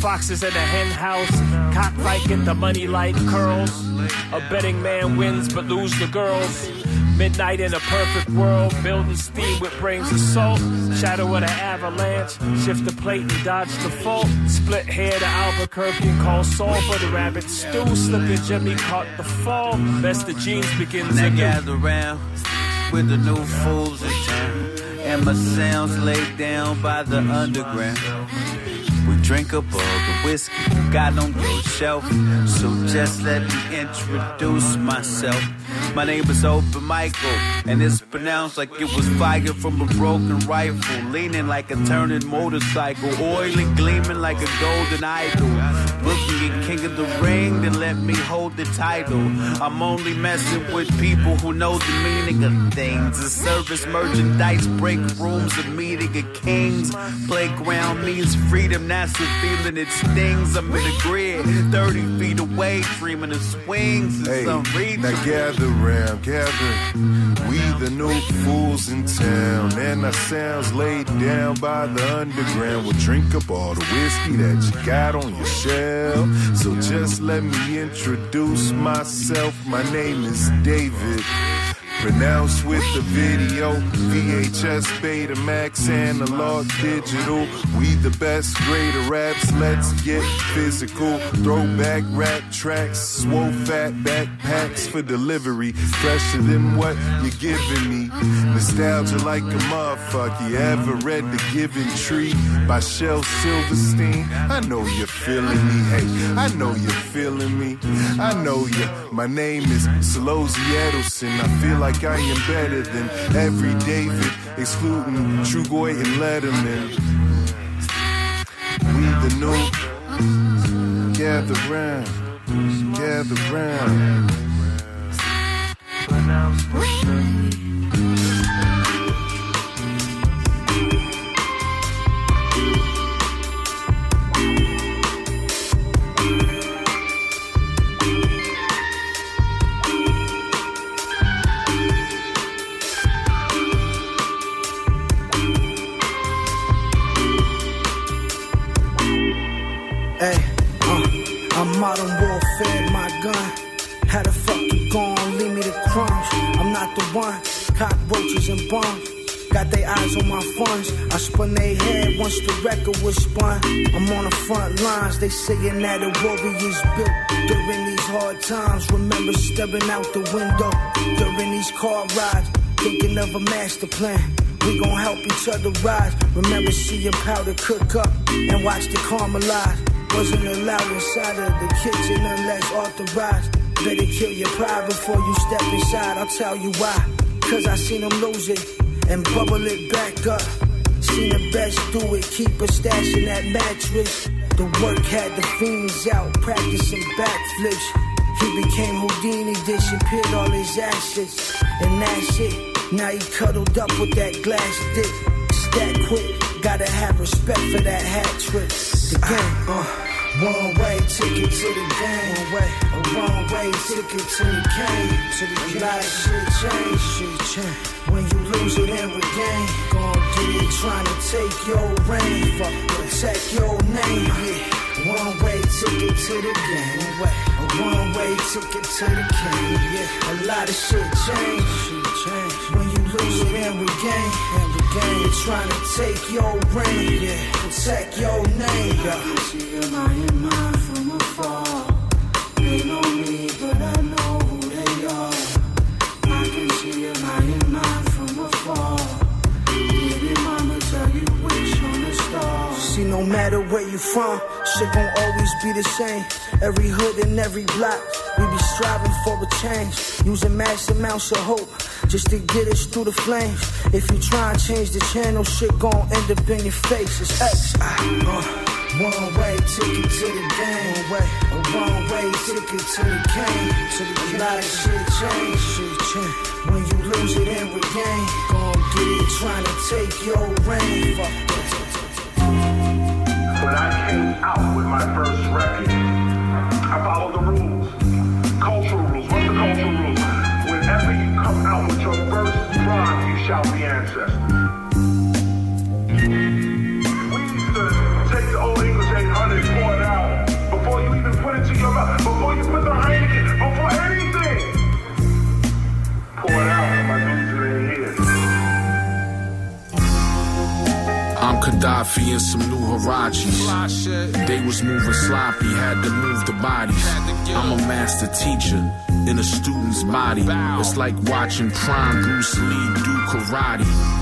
Foxes in the hen house. Cockfight get the money like curls. A betting man wins but lose the girls. Midnight in a perfect world, building steam with brains of salt. Shadow of the avalanche, shift the plate and dodge the fault. Split hair to Albuquerque and call Saul for the rabbit stew. Slipping Jimmy caught the fall. Best the jeans begins Now anew. gather round with the new fools in town. And my sounds laid down by the underground. We drink up all the whiskey got on your shelf. So just let me introduce myself. My name is Open Mike Eagle, and it's pronounced like it was fired from a broken rifle. Leaning like a turning motorcycle, oily gleaming like a golden idol. Booking in King of the Ring, then let me hold the title. I'm only messing with people who know the meaning of things. A service merchandise, break rooms, a meeting of kings. Playground means freedom, that's the feeling it stings. I'm in the grid, 30 feet away, dreaming of swings and Hey, some now gather round. We the new fools in town, and our sounds laid down by the underground. We'll drink up all the whiskey that you got on your shelf. So just let me introduce myself. My name is David. Pronounced with the video, VHS, Betamax, analog, digital. We the best of raps, let's get physical. Throwback rap tracks, swole fat backpacks for delivery. Fresher than what you're giving me. Nostalgia like a motherfucker. You ever read The Giving Tree by Shel Silverstein? I know you're feeling me. Hey, I know you're feeling me. I know you. My name is Solozy Edelson. I feel like I am better than every David, excluding Trugoy and Letterman. We the new gather round, gather round. Modern warfare, my gun. How the fuck you gone? Leave me the crumbs. I'm not the one. Cockroaches and bums. Got their eyes on my funds. I spun their head once the record was spun. I'm on the front lines. They saying that a warrior's built during these hard times. Remember stepping out the window during these car rides. Thinking of a master plan. We gon' help each other rise. Remember seeing powder cook up and watch the caramelize. Wasn't allowed inside of the kitchen unless authorized. Better kill your pride before you step inside. I'll tell you why. Cause I seen them lose it and bubble it back up. Seen the best do it, keep a stash in that mattress. The work had the fiends out practicing backflips. He became Houdini, disappeared all his assets. And that's it. Now he cuddled up with that glass dick. Stat quick, gotta have respect for that hat trick. The game, uh, one way ticket to the game. One way, a one way ticket to the game. To the game. A lot of shit change. Shit change. When you lose it and regain, gon' get it trying to take your reign. Fuck, protect your name. Yeah. One way ticket to the game. One way, a one way ticket to the game. Yeah. A lot of shit change. Shit change. When you lose it and regain, you're trying to take your reign. Yeah. Protect your name. Yeah. I can see your mind, mind from afar. See, no matter where you from, shit gon' always be the same. Every hood and every block, we be striving for a change. Using mass amounts of hope just to get us through the flames. If you try and change the channel, shit gon' end up in your face. It's X. Ah, uh. One way ticket to the game. One way, a one way ticket to the game. To the game. A lot of shit change. Shit change. When you lose it and regain, gon' get it trying to take your reign. Gaddafi and some new Huaraches. They was moving sloppy, had to move the bodies. I'm a master teacher in a student's body. It's like watching prime Bruce Lee do karate.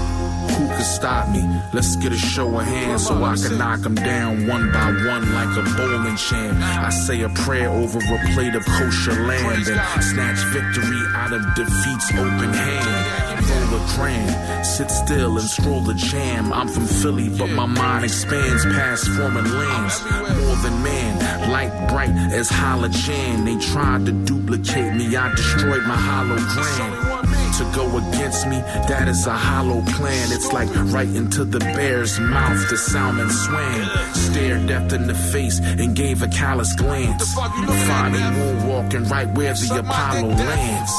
Who could stop me? Let's get a show of hands so I can knock them down one by one like a bowling champ. I say a prayer over a plate of kosher lamb and snatch victory out of defeat's open hand. Roll a grand, sit still and scroll the jam. I'm from Philly, but my mind expands past foreign lands. More than man, light bright as halogen. They tried to duplicate me, I destroyed my hologram to go against me, that is a hollow plan. It's like right into the bear's mouth, the salmon swam. Stared death in the face and gave a callous glance. Finding moonwalking right where the Apollo lands.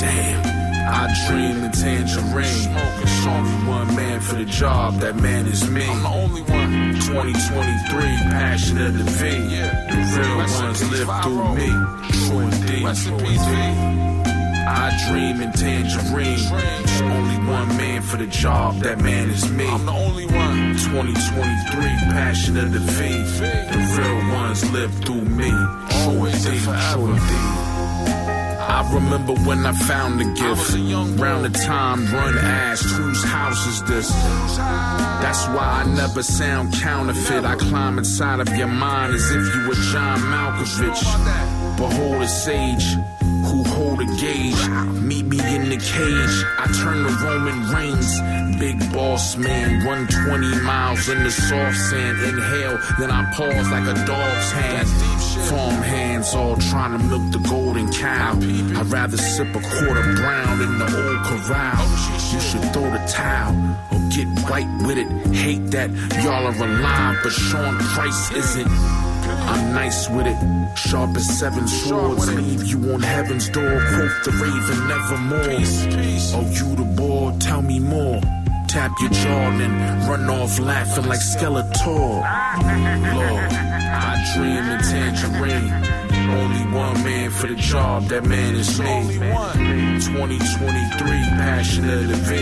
Damn. I dream in tangerine. There's only one man for the job, that man is me. I'm the only one. 2023, passion of the V. The real ones live through me. True. True indeed. I dream in tangerine. Only one man for the job, that man is me. I'm the only one. 2023, passion of the V. The real ones live through me. Always true indeed. I remember when I found the gift. Round the time, run asked, whose house is this? That's why I never sound counterfeit. I climb inside of your mind as if you were John Malkovich. Behold a sage who hold a gauge. Meet me in the cage. I turn the Roman Reigns. Big boss man, run 20 miles in the soft sand. Inhale, then I pause like a dog's hand. Farm hands all trying to milk the golden cow. I'd rather sip a quarter brown in the old corral. You should throw the towel or get white with it. Hate that y'all are alive, but Sean Price isn't. I'm nice with it, sharp as seven swords. Leave you on heaven's door, quote the raven nevermore. Oh, you the boy, tell me more. Tap your jaw and run off laughing like Skeletor. Lord, I dream in tangerine. Only one man for the job, that man is me. 2023, passion of the V.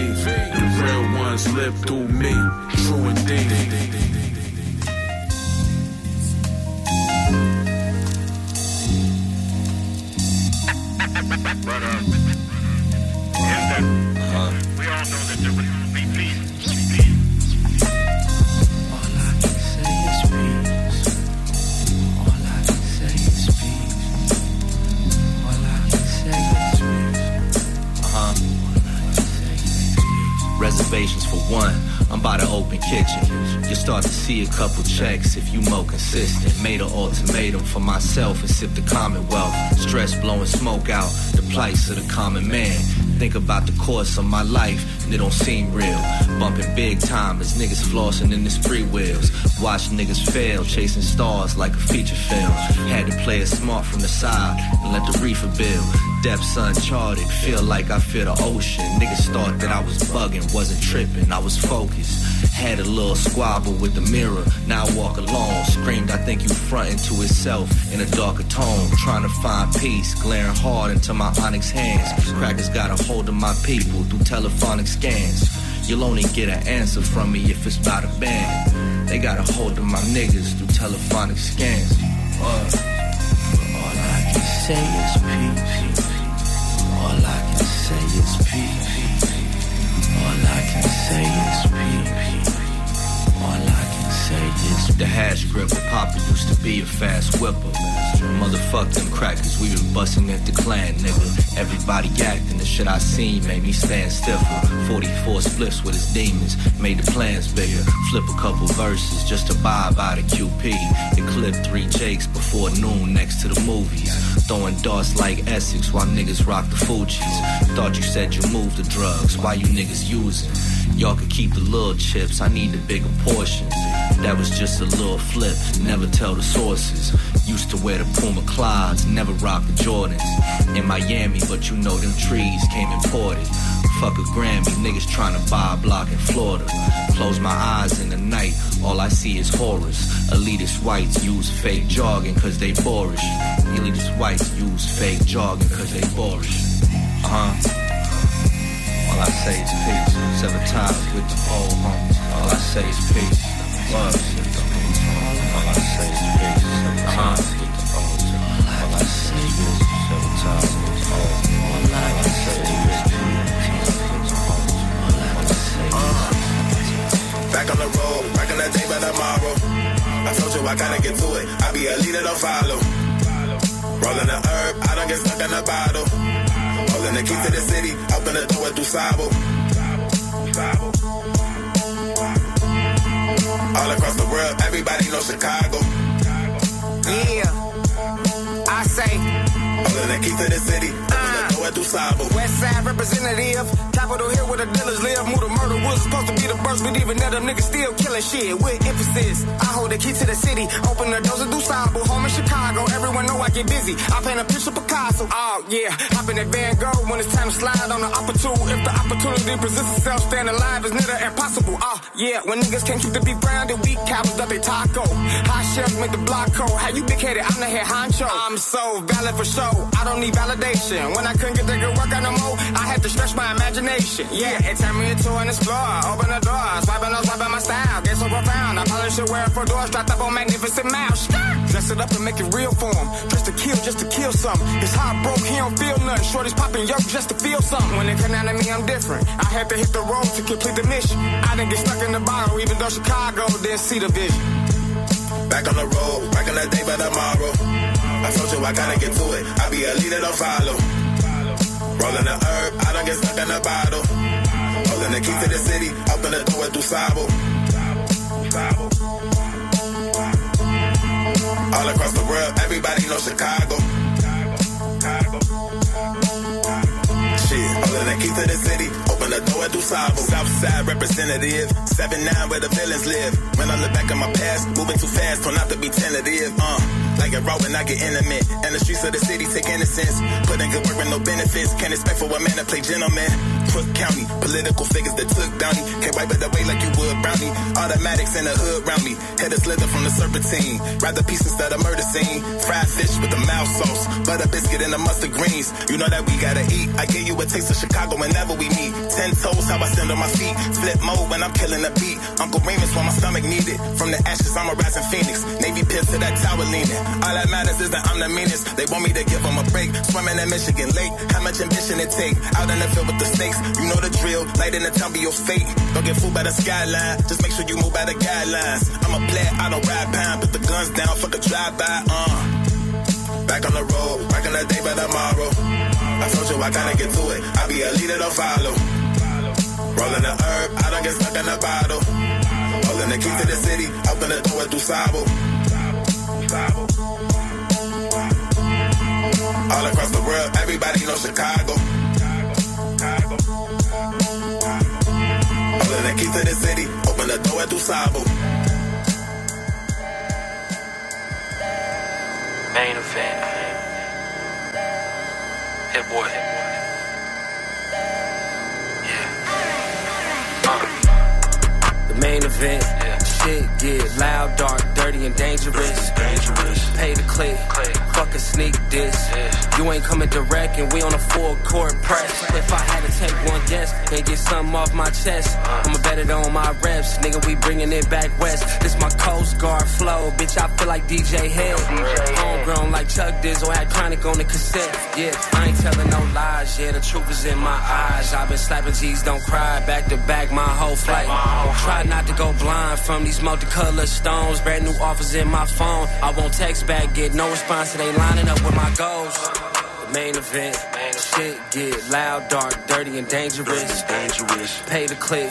The real ones live through me. True indeed. Uh, in that, we all know that there would be peace. All I can say is peace. All I can say is peace. All I can say is peace. Uh huh. Reservations for one. I'm by the open kitchen. You start to see a couple checks if you more consistent. Made an ultimatum for myself and sip the commonwealth. Stress blowing smoke out, the plights of the common man. Think about the course of my life, and it don't seem real. Bumping big time as niggas flossing in this free wheels. Watch niggas fail, chasing stars like a feature film. Had to play it smart from the side and let the reefer build. Depths uncharted, feel like I feel the ocean. Niggas thought that I was bugging, wasn't tripping, I was focused. Had a little squabble with the mirror, now I walk alone. Screamed, I think you frontin' to itself in a darker tone. Trying to find peace, glaring hard into my onyx hands. Crackers got a hold of my people through telephonic scans. You'll only get an answer from me if it's about a band. They got a hold of my niggas through telephonic scans. Uh, All I can say is peace. All I can say is peace. All I can say is peace. All I The hash gripper, Papa used to be a fast whipper. Motherfuck them crackers, we been busting at the clan, nigga. Everybody acting, the shit I seen made me stand stiffer. 44 spliffs with his demons, made the plans bigger. Flip a couple verses just to buy by the QP. It clipped three Jakes before noon next to the movies. Throwing darts like Essex while niggas rock the Fuji's. Thought you said you moved the drugs, why you niggas using? Y'all could keep the little chips, I need the bigger portions. That was just a little flip, never tell the sources. Used to wear the Puma Clydes, never rock the Jordans. In Miami, but you know them trees came imported. Fuck a Grammy, niggas tryna buy a block in Florida. Close my eyes in the night, all I see is horrors. Elitist whites use fake jogging cause they boorish. Elitist whites use fake jogging cause they boorish. Uh huh. All I say is peace. Seven times with the old homies. All I say is peace. Back on the road, working the day tomorrow. I told you I gotta get to it. I be a leader, don't follow. Rolling the herb, I don't get stuck in the bottle. Holding the key to the city, open the through Sabo. All across the world, everybody knows Chicago. Yeah, I say. Holding the key to the city, open the uh, door through Sabo. West Side representative, Capitol Hill where the dealers live. Move the murder was supposed to be the burst, but even now them niggas still killing shit with emphasis. I hold the key to the city, open the doors and of Dusable, home in Chicago. Everyone know I get busy. I paint a picture Picasso. Oh yeah, hop in that Van Gogh when it's time to slide on the opportunity. If the opportunity presents itself, stand alive is never impossible. Oh yeah, when niggas can't keep the beat grounded, we cowards up they taco. High shelf make the block cold. How you big headed? I'm the head honcho. I'm so valid for show. I don't need validation. When I couldn't get the good work out no more, I had to stretch my imagination. Yeah, it turned me into an explorer. Open the door, swiping on swiping my style. Get so profound. I probably should wear for doors, strapped up on magnificent mouse. Dress it up and make it real for him. Just to kill, just to kill something. His heart broke, he don't feel nothing. Shorty's popping yoke just to feel something. When it come down to me, I'm different. I had to hit the road to complete the mission. I didn't get stuck in the bottle, even though Chicago didn't see the vision. Back on the road, back on the day by tomorrow. I told you I gotta get to it. I be a leader, don't follow. Rolling the herb, I don't get stuck in the bottle. Holding the key to the city, open the door through Sabo. All across the world, everybody knows Chicago. Shit, holding the key to the city, open the door through Sabo. Southside representative, 7-9 where the villains live. When I look back at my past, moving too fast, turn out to be tentative. Uh, like it raw when I get intimate. And the streets of the city take innocence. Put in good work with no benefits. Can't expect for a man to play gentleman. Cook County, political figures that took Downey. Can't wipe it away like you would Brownie. Automatics in the hood round me. Head is slither from the serpentine. Rather piece instead of murder scene. Fried fish with the mouth sauce. Butter biscuit and the mustard greens. You know that we gotta eat. I give you a taste of Chicago whenever we meet. Ten toes, how I stand on my feet. Flip mode when I'm killing the beat. Uncle Remus when my stomach needed. From the ashes, I'm a rising phoenix. Navy piss to that tower leaning. All that matters is that I'm the meanest. They want me to give them a break. Swimming in Michigan Lake. How much ambition it take? Out in the field with the snakes. You know the drill. Light in the town be your fate. Don't get fooled by the skyline. Just make sure you move by the guidelines. I'm a player, I don't ride pound. Put the guns down, fuck a drive-by. Uh. Back on the road, back working the day by tomorrow. I told you I gotta get to it. I be a leader, don't follow. Rolling the herb, I don't get stuck in a bottle. Holding the key to the city, the door through Sabo. All across the world, everybody knows Chicago. Holding the key to the city, open the door through Sabo. Main event. Hit boy. Main event. Shit get loud, dark, dirty, and dangerous. Dangerous. Pay the click. Fuck a sneak diss. You ain't coming direct, and we on a full court press. If I had to take one guess and get something off my chest, I'ma bet it on my reps. Nigga, we bringing it back west. This my Coast Guard flow. Bitch, I feel like DJ Head. Homegrown like Chuck Dizzle, had chronic on the cassette. Yeah, I ain't telling no lies. Yeah, the truth is in my eyes. I've been slapping G's, don't cry. Back to back my whole flight. Try not to go blind from these multicolored stones. Brand new offers in my phone. I won't text back, get no response. It ain't lining up with my goals. The main event. Shit get loud, dark, dirty, and dangerous. Dangerous. Pay the click.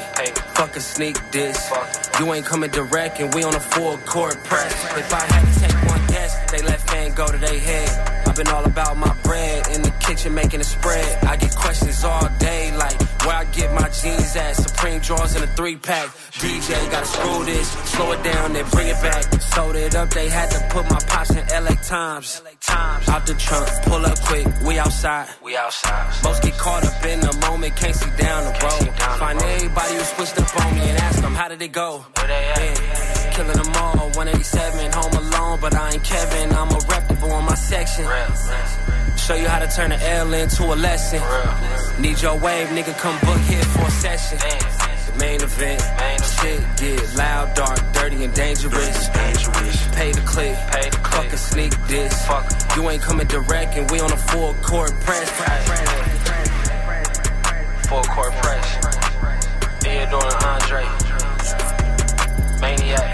Fuck a sneak diss. You ain't coming direct, and we on a full court press. If I had to take one guess, they let fan go to their head. I've been all about my bread in the kitchen making a spread. I get questions all day, like where I get my jeans at. Supreme drawers in a three pack. DJ gotta screw this, slow it down, then bring it back. Sold it up, they had to put my pops in LA Times. Out the trunk, pull up quick, we outside. We outside. Most get caught up in the moment, can't see down the road. Find everybody who switched up on me and ask them how did it go. Killing them all, 187, home alone, but I ain't Kevin. I'm a reputable in my section. Show you how to turn an L into a lesson. Need your wave, nigga, come book here for a session. The main event, shit get loud, dark, dirty, and dangerous. Pay the click, fuck a sneak diss. You ain't coming direct, and we on a full court press. Full court press. Theodore and Andre. Maniac.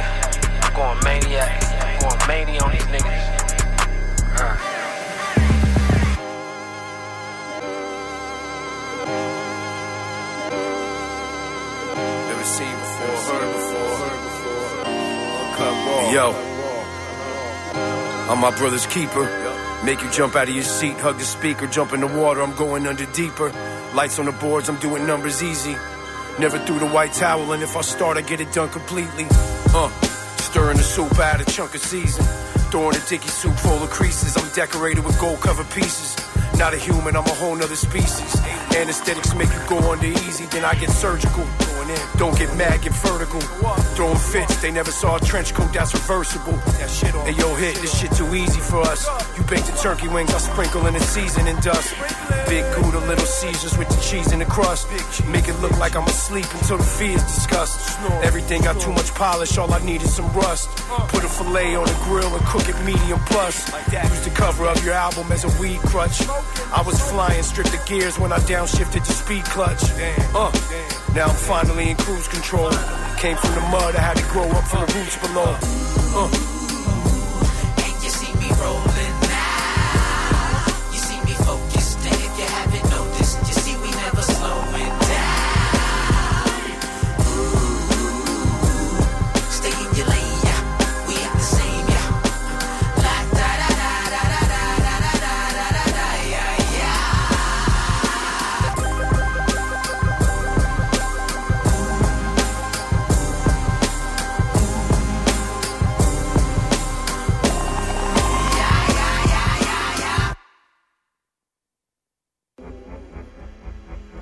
I'm going maniac. I'm going mania on these niggas. Uh. Yo, I'm my brother's keeper. Make you jump out of your seat, hug the speaker, jump in the water. I'm going under deeper. Lights on the boards, I'm doing numbers easy. Never threw the white towel, and if I start, I get it done completely. Uh, stirring the soup out a chunk of season. Throwing a dicky soup full of creases. I'm decorated with gold covered pieces. Not a human, I'm a whole nother species. Anesthetics make you go under easy, then I get surgical. Don't get mad, get vertical. Throwing fits, they never saw a trench coat that's reversible. Hey yo, hit this shit too easy for us. You bake the turkey wings, I sprinkle in the seasoning dust. Big Gouda, little Caesars with the cheese and the crust. Make it look like I'm asleep until the fee is discussed. Everything got too much polish, all I need is some rust. Put a filet on the grill and cook it medium plus. Use the cover of your album as a weed crutch. I was flying, stripped the gears when I downshifted to speed clutch. Uh, now I'm finally in cruise control. Came from the mud, I had to grow up from the roots below. Uh.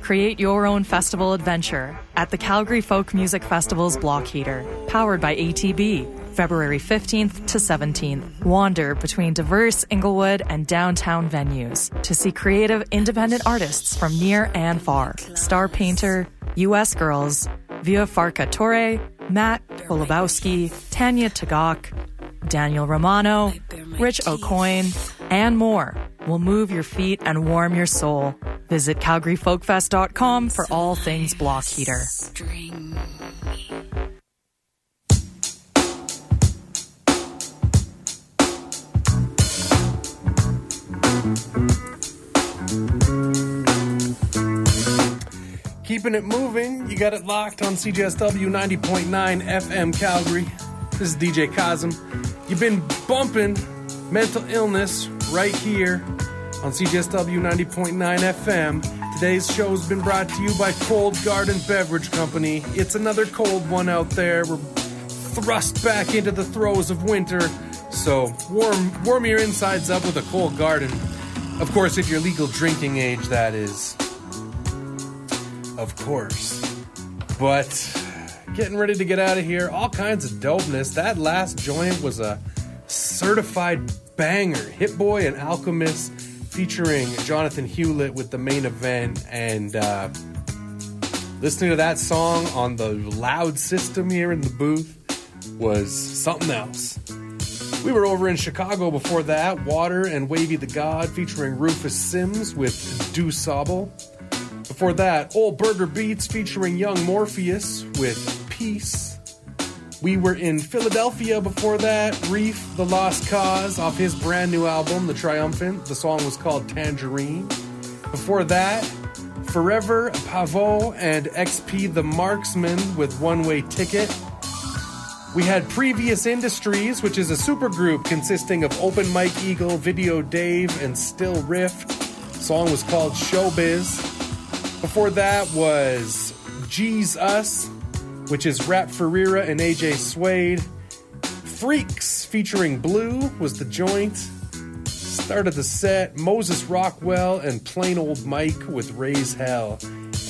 Create your own festival adventure at the Calgary Folk Music Festival's Block Heater, powered by ATB, February 15th to 17th. Wander between diverse Inglewood and downtown venues to see creative independent artists from near and far. Star painter, U.S. Girls, Vieux Farka Touré, Matt Holubowski, Tanya Tagaq, Daniel Romano, Rich Aucoin, and more will move your feet and warm your soul. Visit CalgaryFolkFest.com for all things block heater. keeping it moving. You got it locked on CJSW 90.9 FM Calgary. This is DJ Cosm. You've been bumping mental illness right here on CJSW 90.9 FM. Today's show has been brought to you by Cold Garden Beverage Company. It's another cold one out there. We're thrust back into the throes of winter, so warm, warm your insides up with a cold garden. Of course, if you're legal drinking age, that is. Of course. But getting ready to get out of here. All kinds of dopeness. That last joint was a certified banger. Hit Boy and Alchemist featuring Jonathan Hewlett with the main event. And uh, listening to that song on the loud system here in the booth was something else. We were over in Chicago before that. Water and Wavy the God featuring Rufus Sims with DuSable. Before that, Old Burger Beats featuring Young Morpheus with Peace. We were in Philadelphia before that. Reef, The Lost Cauze, off his brand new album, The Triumphant. The song was called Tangerine. Before that, Forever, Pavot, and XP The Marksman with One Way Ticket. We had Previous Industries, which is a supergroup consisting of Open Mike Eagle, Video Dave, and Still Rift. The song was called Showbiz. Before that was G's Us, which is Rap Ferreira and AJ Suede. Freaks featuring Blu was the joint. Started the set Moses Rockwell and Plain Old Mike with Raise Hell,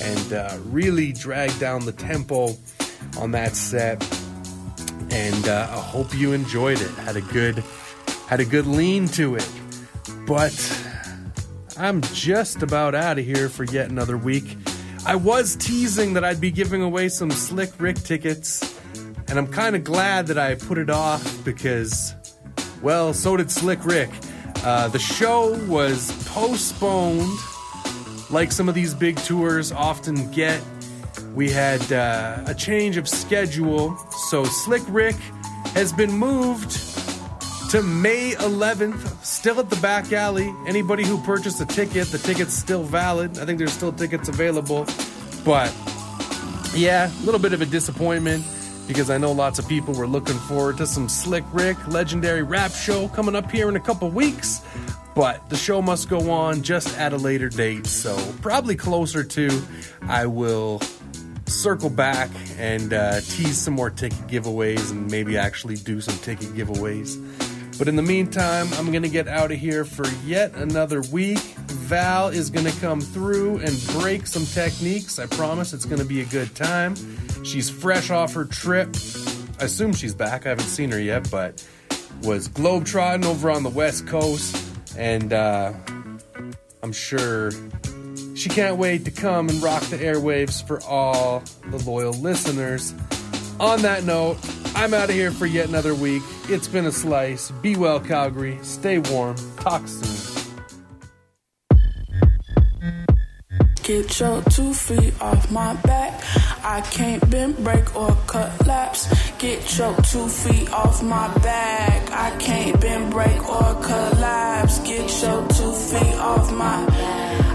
and uh, really dragged down the tempo on that set. And uh, I hope you enjoyed it. Had a good, had a good lean to it. But I'm just about out of here for yet another week. I was teasing that I'd be giving away some Slick Rick tickets, and I'm kind of glad that I put it off because, well, so did Slick Rick. Uh, the show was postponed, like some of these big tours often get. We had uh, a change of schedule, so Slick Rick has been moved to May 11th, still at the back alley. Anybody who purchased a ticket, the ticket's still valid. I think there's still tickets available. But yeah, a little bit of a disappointment because I know lots of people were looking forward to some Slick Rick legendary rap show coming up here in a couple weeks. But the show must go on just at a later date, so probably closer to I will circle back and uh, tease some more ticket giveaways and maybe actually do some ticket giveaways. But in the meantime, I'm going to get out of here for yet another week. Val is going to come through and break some techniques. I promise it's going to be a good time. She's fresh off her trip. I assume she's back. I haven't seen her yet, but was globetrotting over on the West Coast. And uh, I'm sure she can't wait to come and rock the airwaves for all the loyal listeners. On that note, I'm out of here for yet another week. It's been a slice. Be well, Calgary. Stay warm. Talk soon. Get your two feet off my back. I can't bend, break, or collapse. Get your two feet off my back. I can't bend, break, or collapse. Get your two feet off my.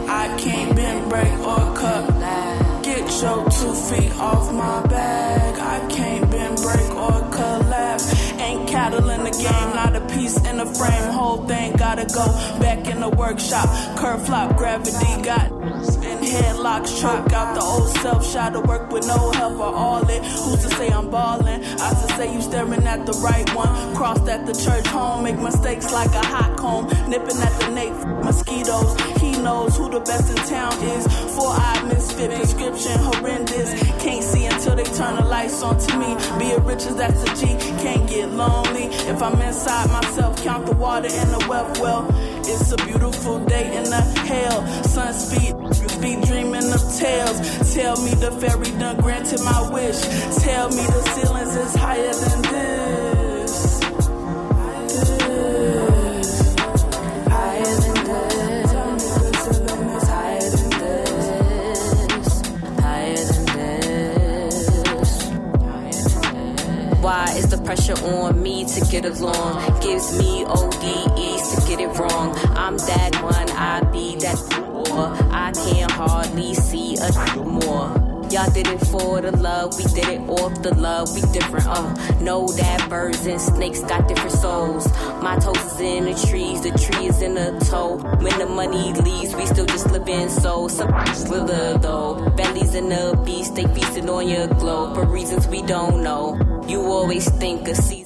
I can't bend, break, or collapse. Get two feet off my back. I can't bend, break, or collapse. Ain't cattle in the game, not a piece in the frame. Whole thing gotta go back in the workshop. Curve flop, gravity got in headlocks, choke out the old self. Shot to work with no help or all it. Who's to say I'm ballin'? I to say you staring at the right one. Crossed at the church home, make mistakes like a hot comb. Nipping at the nape, mosquitoes. He knows who the best in town is. Four eye misfit, prescription horrendous. Can't see until they turn the lights on to me. Be a riches, that's a G. Can't get lonely if I'm inside myself. Count the water in the wealth well. It's a beautiful day in the hell. Sun speed, be dreaming of tales. Tell me the fairy done granted my wish. Tell me the ceilings is higher than this. The pressure on me to get along? Gives me ODEs to get it wrong. I'm that one, I be that more. I can't hardly see a more. Y'all did it for the love, we did it off the love, we different. Uh, know that birds and snakes got different souls. My toes is in the trees, the tree is in the toe. When the money leaves, we still just living so. Somebody slither though. Bellies in the beast, they feasting on your globe for reasons we don't know. You always think a season